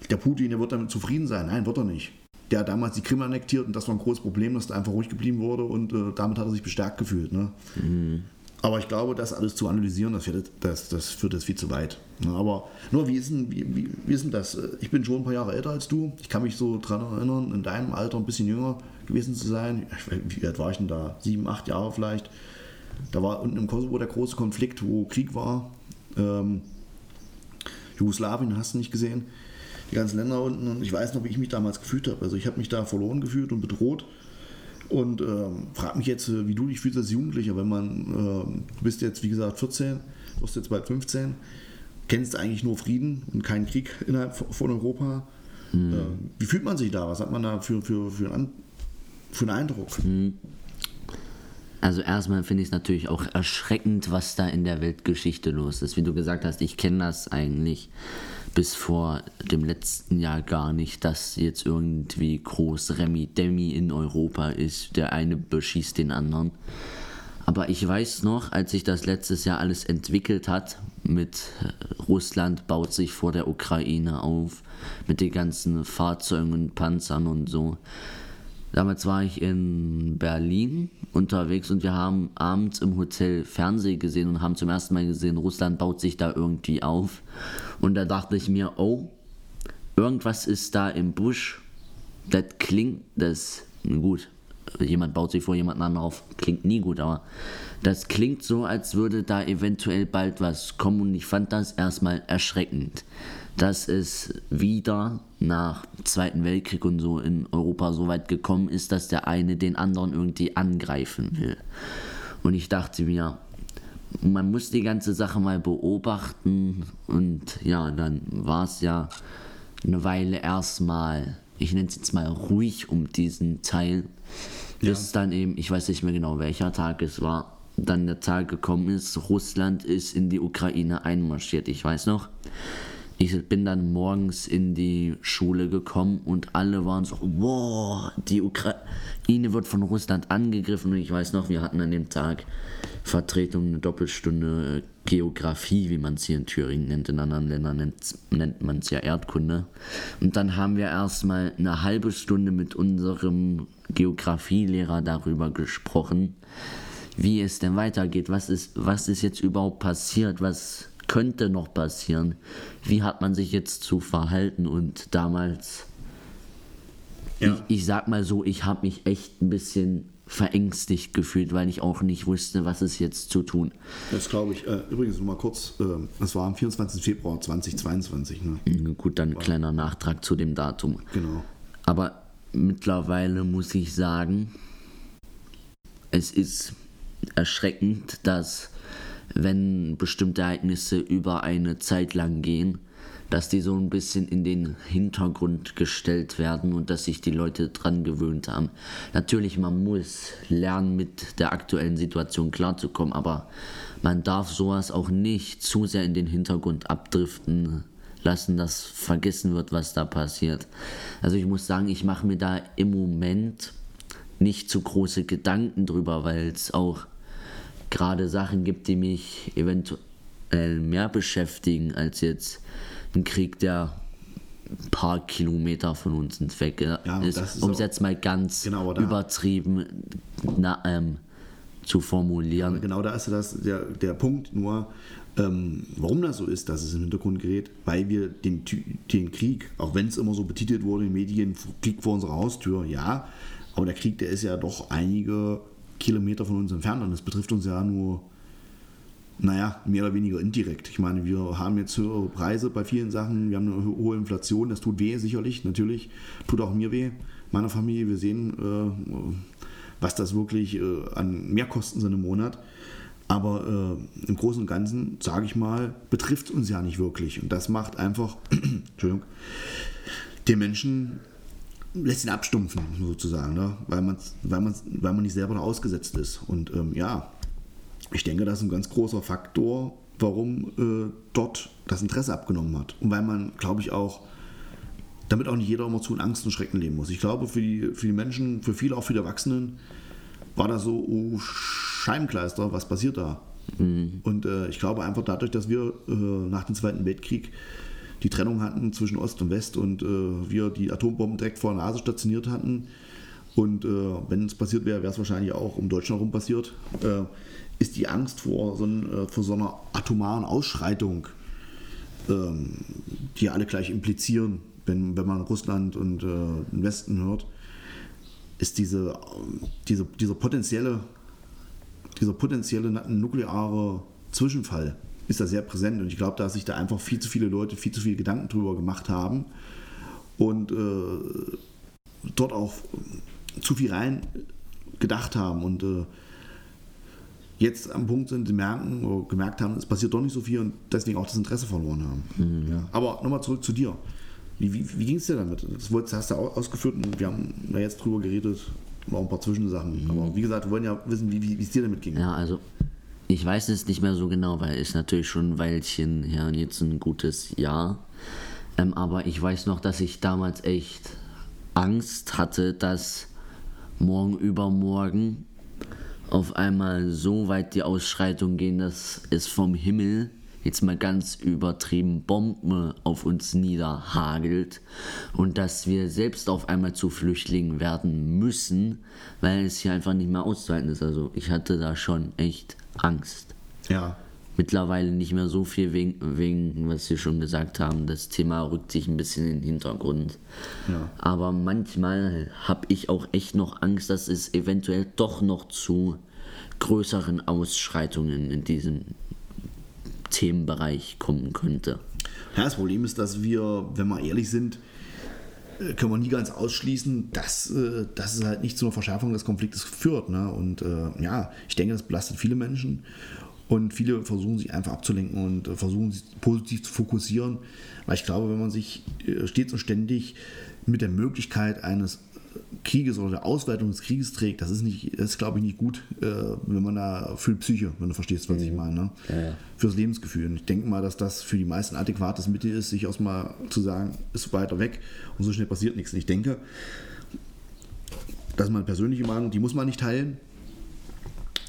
der Putin, der wird damit zufrieden sein. Nein, wird er nicht. Der hat damals die Krim annektiert und das war ein großes Problem, dass er einfach ruhig geblieben wurde und äh, damit hat er sich bestärkt gefühlt. Ne? Mhm. Aber ich glaube, das alles zu analysieren, das, wird, das, das führt jetzt viel zu weit. Aber nur, wie ist, denn, wie, wie, wie ist denn das? Ich bin schon ein paar Jahre älter als du. Ich kann mich so daran erinnern, in deinem Alter ein bisschen jünger gewesen zu sein. Wie alt war ich denn da? Sieben, acht Jahre vielleicht. Da war unten im Kosovo der große Konflikt, wo Krieg war. Ähm, Jugoslawien hast du nicht gesehen. die ganzen Länder unten. Und ich weiß noch, wie ich mich damals gefühlt habe. Also ich habe mich da verloren gefühlt und bedroht. Und ähm, frag mich jetzt, äh, wie du dich fühlst als Jugendlicher, wenn man, ähm, du bist jetzt wie gesagt 14, wirst jetzt bald 15, kennst eigentlich nur Frieden und keinen Krieg [laughs] innerhalb von Europa. Mhm. Äh, wie fühlt man sich da? Was hat man da für, für, für, einen, für einen Eindruck? Mhm. Also erstmal finde ich es natürlich auch erschreckend, was da in der Weltgeschichte los ist. Wie du gesagt hast, ich kenne das eigentlich bis vor dem letzten Jahr gar nicht, dass jetzt irgendwie groß Remi Demi in Europa ist. Der eine beschießt den anderen. Aber ich weiß noch, als sich das letztes Jahr alles entwickelt hat, mit Russland baut sich vor der Ukraine auf, mit den ganzen Fahrzeugen und Panzern und so. Damals war ich in Berlin unterwegs und wir haben abends im Hotel Fernsehen gesehen und haben zum ersten Mal gesehen, Russland baut sich da irgendwie auf. Und da dachte ich mir, oh, irgendwas ist da im Busch. Das klingt, das, gut, jemand baut sich vor jemand anderen auf, klingt nie gut, aber das klingt so, als würde da eventuell bald was kommen und ich fand das erstmal erschreckend dass es wieder nach Zweiten Weltkrieg und so in Europa so weit gekommen ist, dass der eine den anderen irgendwie angreifen will. Und ich dachte mir, man muss die ganze Sache mal beobachten und ja, dann war es ja eine Weile erstmal, ich nenne es jetzt mal ruhig um diesen Teil, bis ja. dann eben, ich weiß nicht mehr genau welcher Tag es war, dann der Tag gekommen ist, Russland ist in die Ukraine einmarschiert. Ich weiß noch, ich bin dann morgens in die Schule gekommen und alle waren so, wow, die Ukraine wird von Russland angegriffen. Und ich weiß noch, wir hatten an dem Tag Vertretung, eine Doppelstunde Geografie, wie man es hier in Thüringen nennt. In anderen Ländern nennt, nennt man es ja Erdkunde. Und dann haben wir erstmal eine halbe Stunde mit unserem Geografielehrer darüber gesprochen, wie es denn weitergeht. Was ist, was ist jetzt überhaupt passiert? Was könnte noch passieren? Wie hat man sich jetzt zu verhalten? Und damals, ja. ich, ich sag mal so, ich habe mich echt ein bisschen verängstigt gefühlt, weil ich auch nicht wusste, was ist jetzt zu tun. Das glaube ich. Äh, übrigens noch mal kurz, äh, es war am 24. Februar 2022. Ne? Mhm, gut, dann ein kleiner Nachtrag zu dem Datum. Genau. Aber mittlerweile muss ich sagen, es ist erschreckend, dass wenn bestimmte Ereignisse über eine Zeit lang gehen, dass die so ein bisschen in den Hintergrund gestellt werden und dass sich die Leute dran gewöhnt haben. Natürlich, man muss lernen, mit der aktuellen Situation klarzukommen, aber man darf sowas auch nicht zu sehr in den Hintergrund abdriften lassen, dass vergessen wird, was da passiert. Also ich muss sagen, ich mache mir da im Moment nicht zu große Gedanken drüber, weil es auch gerade Sachen gibt, die mich eventuell mehr beschäftigen als jetzt ein Krieg, der ein paar Kilometer von uns weg ja, ist, um es jetzt mal ganz genau übertrieben na, ähm, zu formulieren. Genau da ist das der, der Punkt, nur ähm, warum das so ist, dass es im Hintergrund gerät, weil wir den, den Krieg, auch wenn es immer so betitelt wurde in den Medien, Krieg vor unserer Haustür, ja, aber der Krieg, der ist ja doch einige Kilometer von uns entfernt und das betrifft uns ja nur, naja, mehr oder weniger indirekt. Ich meine, wir haben jetzt höhere Preise bei vielen Sachen, wir haben eine hohe Inflation, das tut weh sicherlich, natürlich, tut auch mir weh, meiner Familie. Wir sehen, äh, was das wirklich äh, an Mehrkosten sind im Monat. Aber äh, im Großen und Ganzen, sage ich mal, betrifft es uns ja nicht wirklich. Und das macht einfach, [clears throat] den Menschen lässt ihn abstumpfen, sozusagen, ne? weil, weil, weil man nicht selber noch ausgesetzt ist. Und ähm, ja, ich denke, das ist ein ganz großer Faktor, warum äh, dort das Interesse abgenommen hat. Und weil man, glaube ich, auch, damit auch nicht jeder immer zu in Angst und Schrecken leben muss. Ich glaube, für die, für die Menschen, für viele, auch für die Erwachsenen, war das so, oh, Scheibenkleister, was passiert da? Mhm. Und äh, ich glaube einfach dadurch, dass wir äh, nach dem Zweiten Weltkrieg die Trennung hatten zwischen Ost und West und äh, wir die Atombomben direkt vor der Nase stationiert hatten. Und äh, wenn es passiert wäre, wäre es wahrscheinlich auch um Deutschland herum passiert. Äh, ist die Angst vor so, ein, äh, vor so einer atomaren Ausschreitung, ähm, die alle gleich implizieren, wenn, wenn man Russland und äh, den Westen hört, ist diese, diese, dieser potenzielle, dieser potenzielle nukleare Zwischenfall ist da sehr präsent. Und ich glaube, dass sich da einfach viel zu viele Leute viel zu viele Gedanken drüber gemacht haben und äh, dort auch zu viel rein gedacht haben und äh, jetzt am Punkt sind, sie merken oder gemerkt haben, es passiert doch nicht so viel und deswegen auch das Interesse verloren haben. Mhm. Ja. Aber nochmal zurück zu dir. Wie, wie, wie ging es dir damit? Das hast du ausgeführt und wir haben ja jetzt drüber geredet, auch ein paar Zwischensachen. Mhm. Aber wie gesagt, wir wollen ja wissen, wie, wie es dir damit ging. Ja, also ich weiß es nicht mehr so genau, weil es natürlich schon ein Weilchen her und jetzt ein gutes Jahr. Ähm, aber ich weiß noch, dass ich damals echt Angst hatte, dass morgen übermorgen auf einmal so weit die Ausschreitungen gehen, dass es vom Himmel jetzt mal ganz übertrieben Bomben auf uns niederhagelt und dass wir selbst auf einmal zu Flüchtlingen werden müssen, weil es hier einfach nicht mehr auszuhalten ist. Also ich hatte da schon echt Angst. Ja. Mittlerweile nicht mehr so viel wegen, wegen was wir schon gesagt haben. Das Thema rückt sich ein bisschen in den Hintergrund. Ja. Aber manchmal habe ich auch echt noch Angst, dass es eventuell doch noch zu größeren Ausschreitungen in diesem Themenbereich kommen könnte. Ja, das Problem ist, dass wir, wenn wir ehrlich sind, können wir nie ganz ausschließen, dass, äh, dass es halt nicht zu einer Verschärfung des Konfliktes führt. Ne? Und äh, ja, ich denke, das belastet viele Menschen. Und viele versuchen sich einfach abzulenken und versuchen sich positiv zu fokussieren. Weil ich glaube, wenn man sich stets und ständig mit der Möglichkeit eines Krieges oder der Ausweitung des Krieges trägt, das ist nicht, das ist glaube ich nicht gut, äh, wenn man da für die Psyche, wenn du verstehst, was mhm. ich meine, ne? ja, ja. fürs Lebensgefühl. Und ich denke mal, dass das für die meisten adäquates Mittel ist, sich erstmal zu sagen, ist weiter weg und so schnell passiert nichts. Und ich denke, das ist meine persönliche Meinung, die muss man nicht teilen.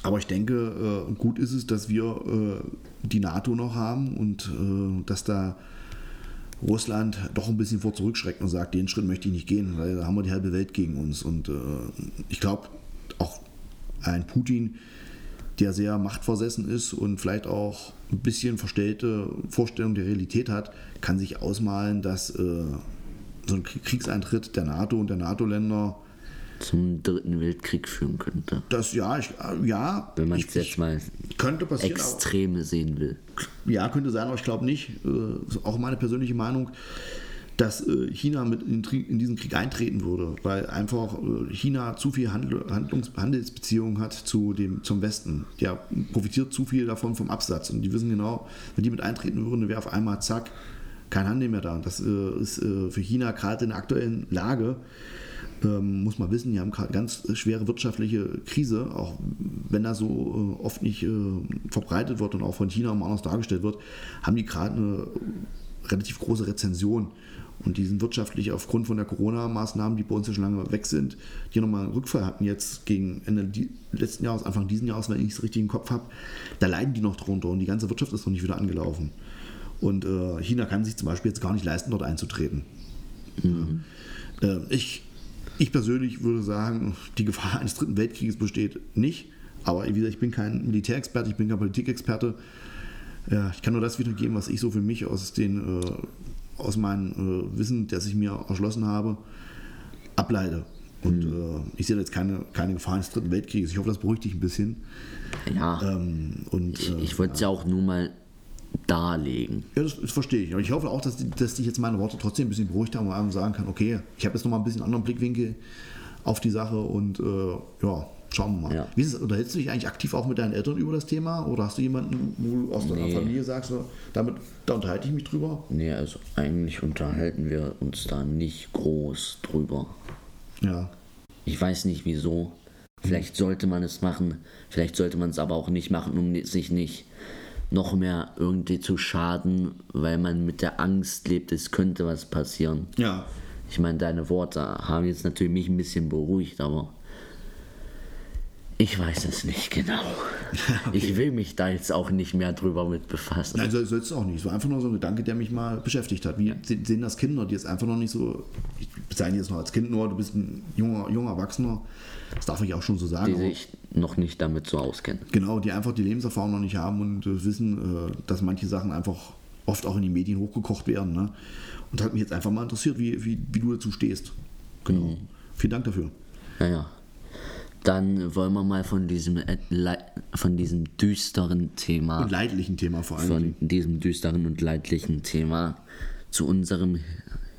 Aber ich denke, äh, gut ist es, dass wir äh, die NATO noch haben und äh, dass da Russland doch ein bisschen vor zurückschreckt und sagt, den Schritt möchte ich nicht gehen, weil da haben wir die halbe Welt gegen uns. Und äh, ich glaube, auch ein Putin, der sehr machtversessen ist und vielleicht auch ein bisschen verstellte Vorstellung der Realität hat, kann sich ausmalen, dass äh, so ein Kriegseintritt der NATO und der NATO-Länder zum dritten Weltkrieg führen könnte. Das ja, ich, äh, ja. Wenn man es jetzt mal könnte passieren, Extreme sehen will. Ja, könnte sein, aber ich glaube nicht. Äh, auch meine persönliche Meinung, dass äh, China mit in, in, diesen Krieg eintreten würde, weil einfach äh, China zu viel Handl Handlungs Handelsbeziehungen hat zu dem, zum Westen. Der profitiert zu viel davon vom Absatz und die wissen genau, wenn die mit eintreten würden, wäre auf einmal zack kein Handel mehr da. Das äh, ist äh, für China gerade in der aktuellen Lage ähm, muss man wissen, die haben gerade ganz schwere wirtschaftliche Krise, auch wenn das so äh, oft nicht äh, verbreitet wird und auch von China mal anders dargestellt wird, haben die gerade eine relativ große Rezension. Und die sind wirtschaftlich aufgrund von der Corona-Maßnahmen, die bei uns ja schon lange weg sind, die nochmal einen Rückfall hatten jetzt gegen Ende letzten Jahres, Anfang diesen Jahres, wenn ich es richtig im Kopf habe, da leiden die noch drunter und die ganze Wirtschaft ist noch nicht wieder angelaufen. Und äh, China kann sich zum Beispiel jetzt gar nicht leisten, dort einzutreten. Mhm. Äh, ich ich persönlich würde sagen, die Gefahr eines dritten Weltkrieges besteht nicht. Aber wie gesagt, ich bin kein Militärexperte, ich bin kein Politikexperte. Ja, ich kann nur das wiedergeben, was ich so für mich aus, den, äh, aus meinem äh, Wissen, das ich mir erschlossen habe, ableite. Und mhm. äh, ich sehe jetzt keine, keine Gefahr eines dritten Weltkrieges. Ich hoffe, das beruhigt dich ein bisschen. Ja. Ähm, und, ich, ich wollte es ja. ja auch nur mal darlegen. Ja, das, das, verstehe ich. Aber ich hoffe auch, dass, die, dass dich jetzt meine Worte trotzdem ein bisschen beruhigt haben und sagen kann, okay, ich habe jetzt nochmal ein bisschen anderen Blickwinkel auf die Sache und äh, ja, schauen wir mal. Ja. Wie ist es, unterhältst du dich eigentlich aktiv auch mit deinen Eltern über das Thema oder hast du jemanden, wo du aus nee. deiner Familie sagst, damit, da unterhalte ich mich drüber? Nee, also eigentlich unterhalten wir uns da nicht groß drüber. Ja. Ich weiß nicht wieso. Vielleicht sollte man es machen, vielleicht sollte man es aber auch nicht machen, um sich nicht noch mehr irgendwie zu schaden, weil man mit der Angst lebt, es könnte was passieren. Ja. Ich meine, deine Worte haben jetzt natürlich mich ein bisschen beruhigt, aber ich weiß es nicht genau. [laughs] okay. Ich will mich da jetzt auch nicht mehr drüber mit befassen. Nein, sollst du auch nicht. Es war einfach nur so ein Gedanke, der mich mal beschäftigt hat. Wie sehen das Kinder, die jetzt einfach noch nicht so, ich bezeichne jetzt noch als Kind nur, du bist ein junger, junger Erwachsener, das darf ich auch schon so sagen. Die sich noch nicht damit so auskennen. Genau, die einfach die Lebenserfahrung noch nicht haben und äh, wissen, äh, dass manche Sachen einfach oft auch in die Medien hochgekocht werden. Ne? Und hat mich jetzt einfach mal interessiert, wie, wie, wie du dazu stehst. Genau. Mhm. Vielen Dank dafür. Ja, ja. dann wollen wir mal von diesem, äh, von diesem düsteren Thema, Und leidlichen Thema vor allem. von diesem düsteren und leidlichen Thema zu unserem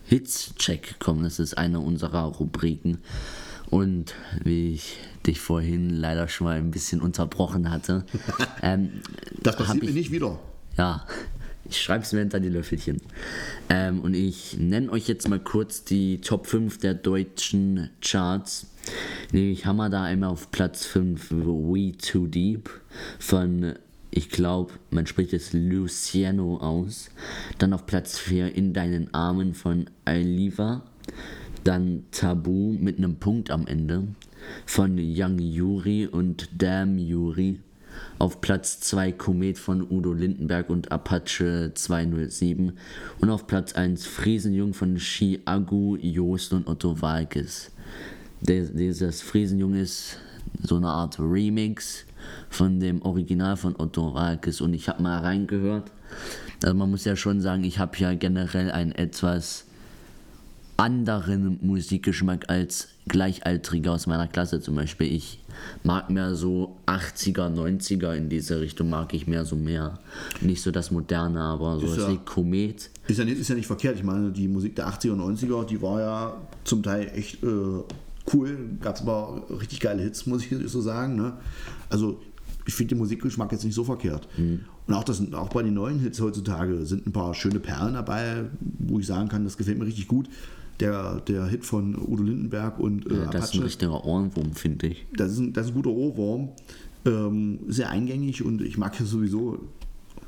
Hits-Check kommen. Das ist eine unserer Rubriken. Und wie ich dich vorhin leider schon mal ein bisschen unterbrochen hatte, [laughs] ähm, Das passiert ich mir nicht wieder. ja, ich schreibe es mir hinter die Löffelchen. Ähm, und ich nenne euch jetzt mal kurz die Top 5 der deutschen Charts. Ich hammer da einmal auf Platz 5 We Too Deep von, ich glaube, man spricht es Luciano aus. Dann auf Platz 4 In deinen Armen von Ailiva. Dann Tabu mit einem Punkt am Ende von Young Yuri und Damn Yuri. Auf Platz 2 Komet von Udo Lindenberg und Apache 207. Und auf Platz 1 Friesenjung von Shi Agu, Joost und Otto Walkes. Dieses Friesenjung ist so eine Art Remix von dem Original von Otto Walkes. Und ich habe mal reingehört. Also man muss ja schon sagen, ich habe ja generell ein etwas anderen Musikgeschmack als Gleichaltrige aus meiner Klasse zum Beispiel. Ich mag mehr so 80er, 90er in diese Richtung, mag ich mehr so mehr. Nicht so das Moderne, aber so Ist das ja- wie Komet. Ist ja, nicht, ist ja nicht verkehrt. Ich meine, die Musik der 80er und 90er, die war ja zum Teil echt äh, cool. Gab es aber richtig geile Hits, muss ich so sagen. Ne? Also ich finde den Musikgeschmack jetzt nicht so verkehrt. Und auch, das, auch bei den neuen Hits heutzutage sind ein paar schöne Perlen dabei, wo ich sagen kann, das gefällt mir richtig gut. Der, der Hit von Udo Lindenberg und äh, Das ist ein Apache. richtiger Ohrenwurm, finde ich. Das ist ein, das ist ein guter Ohrwurm. Ähm, sehr eingängig und ich mag ja sowieso,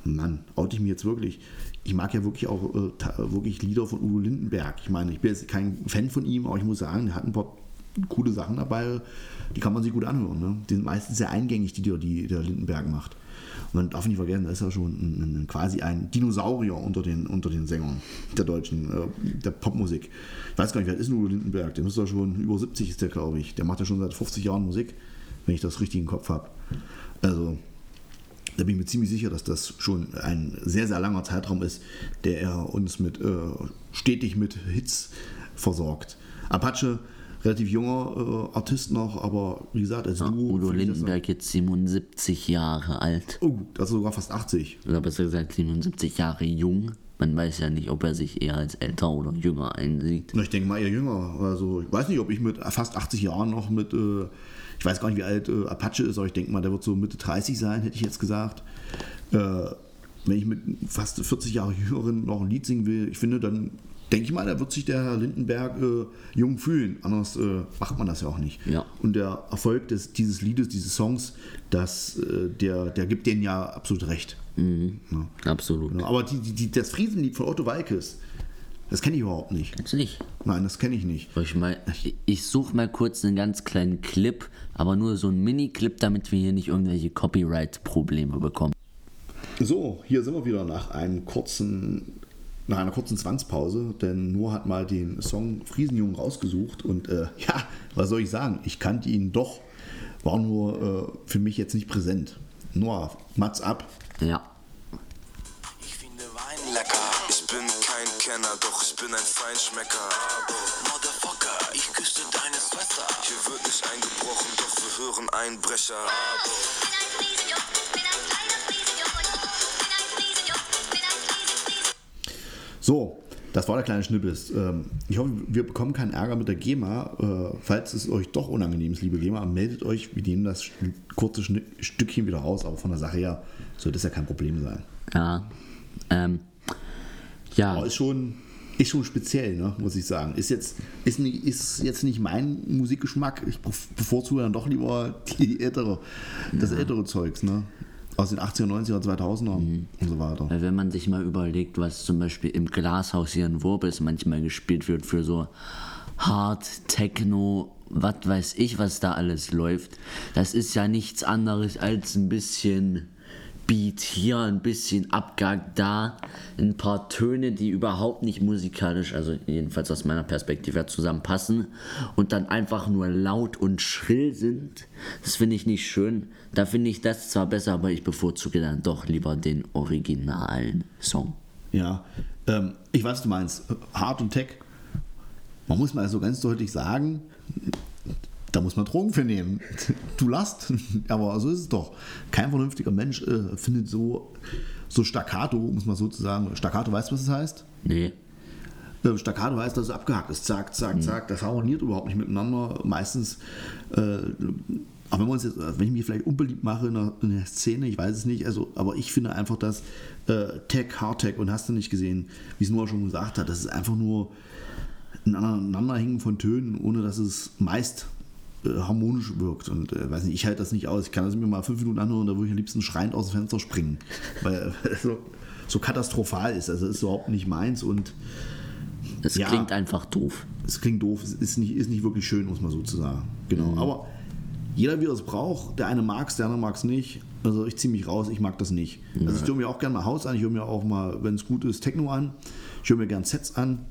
Mann, oute ich mich jetzt wirklich. Ich mag ja wirklich auch äh, wirklich Lieder von Udo Lindenberg. Ich meine, ich bin jetzt kein Fan von ihm, aber ich muss sagen, er hat ein paar coole Sachen dabei, die kann man sich gut anhören. Ne? Die sind meistens sehr eingängig, die, die der Lindenberg macht. Man darf nicht vergessen, da ist ja schon ein, ein, quasi ein Dinosaurier unter den, unter den Sängern der deutschen, äh, der Popmusik. Ich weiß gar nicht, wer ist Udo Lindenberg? Der müsste ja schon über 70 ist der, glaube ich. Der macht ja schon seit 50 Jahren Musik, wenn ich das richtig im Kopf habe. Also, da bin ich mir ziemlich sicher, dass das schon ein sehr, sehr langer Zeitraum ist, der er uns mit äh, stetig mit Hits versorgt. Apache, relativ junger äh, Artist noch, aber wie gesagt, als Duo. Udo Lindenberg jetzt 77 Jahre alt. Oh, das ist sogar fast 80. Oder besser gesagt 77 Jahre jung. Man weiß ja nicht, ob er sich eher als älter oder jünger einsieht. Na, Ich denke mal eher jünger. Also ich weiß nicht, ob ich mit fast 80 Jahren noch mit, äh, ich weiß gar nicht, wie alt äh, Apache ist, aber ich denke mal, der wird so Mitte 30 sein, hätte ich jetzt gesagt. Äh, wenn ich mit fast 40 Jahre Jüngeren noch ein Lied singen will, ich finde, dann denke ich mal, da wird sich der Herr Lindenberg äh, jung fühlen. Anders äh, macht man das ja auch nicht. Ja. Und der Erfolg des, dieses Liedes, dieses Songs, das, äh, der, der gibt denen ja absolut recht. Ja. Absolut. Genau. Aber die, die, das Friesenlied von Otto Walkes, das kenne ich überhaupt nicht. Jetzt nicht. Nein, das kenne ich nicht. Ich, mal, ich suche mal kurz einen ganz kleinen Clip, aber nur so einen Mini-Clip, damit wir hier nicht irgendwelche Copyright-Probleme bekommen. So, hier sind wir wieder nach einem kurzen, nach einer kurzen Zwangspause, denn Noah hat mal den Song Friesenjungen rausgesucht und äh, [laughs] ja, was soll ich sagen? Ich kannte ihn doch, war nur äh, für mich jetzt nicht präsent. Noah, Mats ab. Ja. Ich finde Wein lecker. Ich bin kein Kenner, doch ich bin ein Feinschmecker. Motherfucker, ich küsste deine Schwester. Hier wird nicht eingebrochen, doch wir hören Einbrecher. So, das war der kleine Schnippes. Ähm, ich hoffe, wir bekommen keinen Ärger mit der GEMA. Äh, falls es euch doch unangenehm ist, liebe GEMA, meldet euch. Wir nehmen das kurze Stückchen wieder raus, aber von der Sache her sollte es ja kein Problem sein. Ja. Ähm, ja. Aber ist schon, ist schon speziell, ne, muss ich sagen. Ist jetzt, ist, nicht, ist jetzt nicht mein Musikgeschmack. Ich bevorzuge dann doch lieber die ältere, das ältere Zeugs, ne? Aus den 80er, 90er, 2000er und so weiter. Weil wenn man sich mal überlegt, was zum Beispiel im Glashaus hier in Wurbis manchmal gespielt wird für so Hard, Techno, was weiß ich, was da alles läuft, das ist ja nichts anderes als ein bisschen Beat hier, ein bisschen Abgag da, ein paar Töne, die überhaupt nicht musikalisch, also jedenfalls aus meiner Perspektive zusammenpassen und dann einfach nur laut und schrill sind. Das finde ich nicht schön. Da finde ich das zwar besser, aber ich bevorzuge dann doch lieber den originalen Song. Ja, ähm, ich weiß, du meinst. Hard und Tech. Man muss mal so ganz deutlich sagen, da muss man Drogen für nehmen. Du last, [laughs] aber so ist es doch. Kein vernünftiger Mensch äh, findet so, so Staccato, muss man sozusagen. Staccato, weißt du, was es das heißt? Nee. Äh, Staccato heißt, dass es abgehakt ist. Zack, zack, zack. Das harmoniert überhaupt nicht miteinander. Meistens, äh, auch wenn, wir uns jetzt, wenn ich mich vielleicht unbeliebt mache in der, in der Szene, ich weiß es nicht, also, aber ich finde einfach, dass äh, Tech, Hardtech und hast du nicht gesehen, wie es Noah schon gesagt hat, das ist einfach nur ein Aneinanderhängen von Tönen, ohne dass es meist äh, harmonisch wirkt. Und äh, weiß nicht, ich halte das nicht aus. Ich kann das mir mal fünf Minuten anhören, da würde ich am liebsten schreiend aus dem Fenster springen. [laughs] Weil es so, so katastrophal ist. Also es ist überhaupt nicht meins und es ja, klingt einfach doof. Es klingt doof, es ist nicht, ist nicht wirklich schön, muss man so zu sagen. Genau. Mhm. Aber jeder, wie er es braucht, der eine mag es, der andere mag es nicht. Also ich ziehe mich raus, ich mag das nicht. Mhm. Also ich höre mir auch gerne mal Haus an, ich höre mir auch mal, wenn es gut ist, Techno an. Ich höre mir gerne Sets an.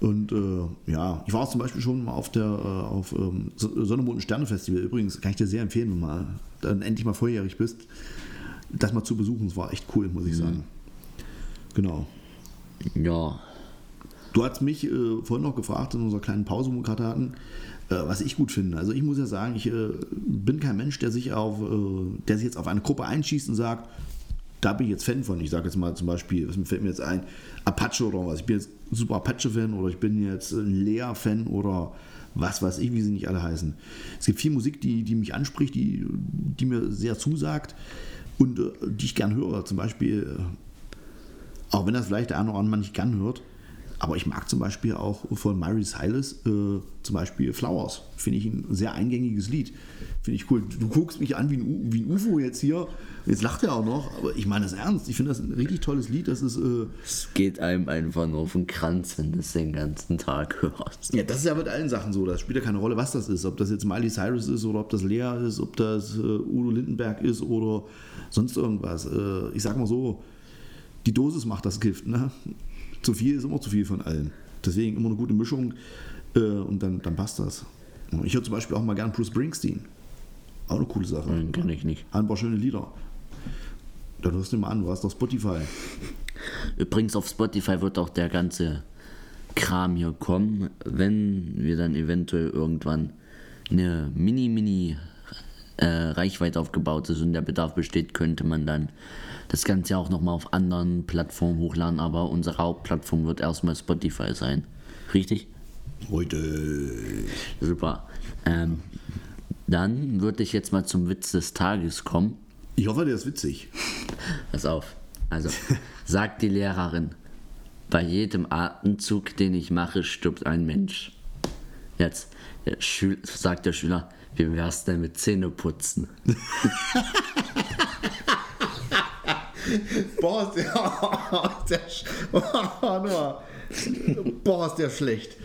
Und äh, ja, ich war auch zum Beispiel schon mal auf der äh, auf ähm, Sonne, Mond und Sterne Festival. Übrigens kann ich dir sehr empfehlen, wenn du mal dann endlich mal volljährig bist, das mal zu besuchen. Es war echt cool, muss ich mhm. sagen. Genau. Ja. Du hast mich äh, vorhin noch gefragt in unserer kleinen Pause, wo wir gerade hatten, äh, was ich gut finde. Also ich muss ja sagen, ich äh, bin kein Mensch, der sich auf, äh, der sich jetzt auf eine Gruppe einschießt und sagt, da bin ich jetzt Fan von. Ich sage jetzt mal zum Beispiel, was fällt mir jetzt ein, Apache oder was. Ich bin jetzt super Apache-Fan oder ich bin jetzt ein Lea-Fan oder was weiß ich, wie sie nicht alle heißen. Es gibt viel Musik, die, die mich anspricht, die, die mir sehr zusagt und äh, die ich gern höre. Zum Beispiel, äh, auch wenn das vielleicht der eine oder andere nicht gern hört, aber ich mag zum Beispiel auch von Mary Silas äh, zum Beispiel Flowers. Finde ich ein sehr eingängiges Lied. Finde ich cool. Du guckst mich an wie ein, wie ein UFO jetzt hier. Jetzt lacht er auch noch, aber ich meine das ernst. Ich finde das ein richtig tolles Lied. Das ist. Äh es geht einem einfach nur auf den Kranz, wenn du es den ganzen Tag hörst. Ja, das ist ja mit allen Sachen so. Das spielt ja keine Rolle, was das ist. Ob das jetzt Miley Cyrus ist oder ob das Lea ist, ob das äh, Udo Lindenberg ist oder sonst irgendwas. Äh, ich sag mal so, die Dosis macht das Gift. Ne? Zu viel ist immer zu viel von allen. Deswegen immer eine gute Mischung äh, und dann, dann passt das. Ich höre zum Beispiel auch mal gern Bruce Springsteen. Auch eine coole Sache. Den kenne ich nicht. Ein paar schöne Lieder. Dann hörst du mal an, du hast doch Spotify. Übrigens auf Spotify wird auch der ganze Kram hier kommen, wenn wir dann eventuell irgendwann eine mini-mini äh, Reichweite aufgebaut ist und der Bedarf besteht, könnte man dann das Ganze auch nochmal auf anderen Plattformen hochladen, aber unsere Hauptplattform wird erstmal Spotify sein. Richtig? Heute. Super. Ähm, dann würde ich jetzt mal zum Witz des Tages kommen. Ich hoffe, der ist witzig. [laughs] Pass auf. Also, sagt die Lehrerin, bei jedem Atemzug, den ich mache, stirbt ein Mensch. Jetzt der sagt der Schüler, wie wär's denn mit Zähneputzen? [laughs] Boah, ist der, [laughs] oh, der, oh, [laughs] Boah, ist der schlecht.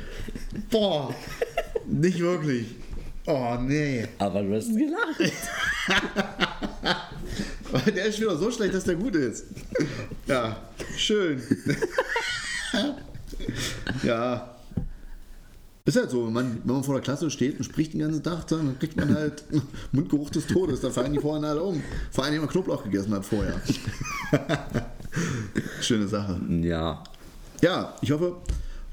Boah, nicht wirklich. Oh, nee. Aber du hast gelacht. der ist wieder so schlecht, dass der gut ist. Ja, schön. ja. Ist halt so, wenn man, wenn man vor der Klasse steht und spricht den ganzen Tag, dann kriegt man halt [laughs] Mundgeruch des Todes. Da fallen die vorhin alle um. Vor allem, wenn man Knoblauch gegessen hat vorher. [laughs] Schöne Sache. Ja. Ja, ich hoffe,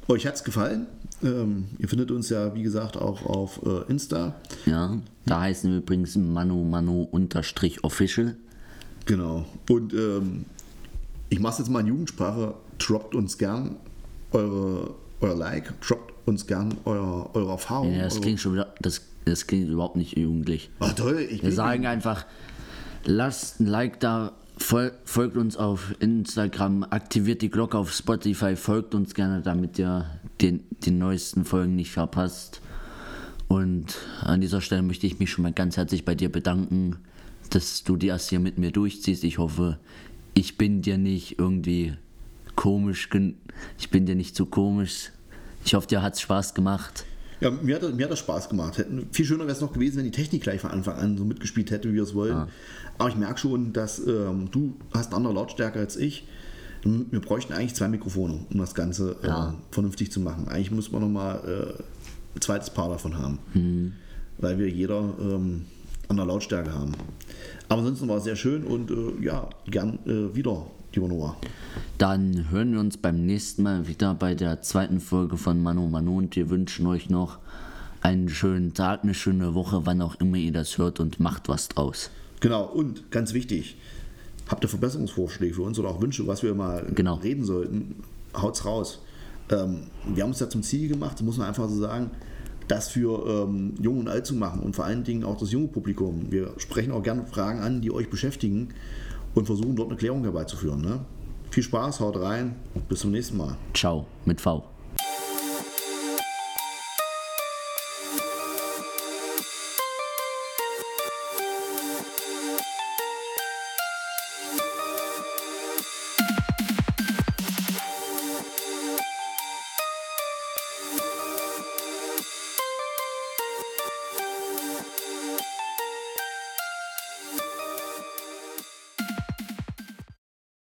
euch hat es gefallen. Ähm, ihr findet uns ja, wie gesagt, auch auf äh, Insta. Ja, da heißen wir übrigens Manu Manu unterstrich official. Genau. Und ähm, ich mache es jetzt mal in Jugendsprache. Droppt uns gern eure, euer Like, droppt uns gern euer, eure Erfahrung. Ja, das klingt schon wieder, das, das klingt überhaupt nicht jugendlich. Ach toll, ich Wir sagen einfach, lasst ein Like da, fol folgt uns auf Instagram, aktiviert die Glocke auf Spotify, folgt uns gerne, damit ihr den, die neuesten Folgen nicht verpasst. Und an dieser Stelle möchte ich mich schon mal ganz herzlich bei dir bedanken, dass du das hier mit mir durchziehst. Ich hoffe, ich bin dir nicht irgendwie komisch, ich bin dir nicht zu komisch, ich hoffe, dir hat es Spaß gemacht. Ja, mir hat, mir hat das Spaß gemacht. Hätten, viel schöner wäre es noch gewesen, wenn die Technik gleich von Anfang an so mitgespielt hätte, wie wir es wollen. Ah. Aber ich merke schon, dass ähm, du hast eine andere Lautstärke als ich. Wir bräuchten eigentlich zwei Mikrofone, um das Ganze äh, ja. vernünftig zu machen. Eigentlich muss man nochmal äh, ein zweites Paar davon haben, mhm. weil wir jeder ähm, andere Lautstärke haben. Aber ansonsten war es sehr schön und äh, ja, gern äh, wieder Noah. Dann hören wir uns beim nächsten Mal wieder bei der zweiten Folge von Manu Manu und wir wünschen euch noch einen schönen Tag, eine schöne Woche, wann auch immer ihr das hört und macht was draus. Genau, und ganz wichtig, habt ihr Verbesserungsvorschläge für uns oder auch Wünsche, was wir mal Genau. reden sollten, haut's raus. Ähm, wir haben uns da zum Ziel gemacht, das muss man einfach so sagen, das für ähm, Jung und Alt zu machen und vor allen Dingen auch das junge Publikum. Wir sprechen auch gerne Fragen an, die euch beschäftigen und versuchen dort eine Klärung herbeizuführen. Ne? Viel Spaß, haut rein bis zum nächsten Mal. Ciao mit V.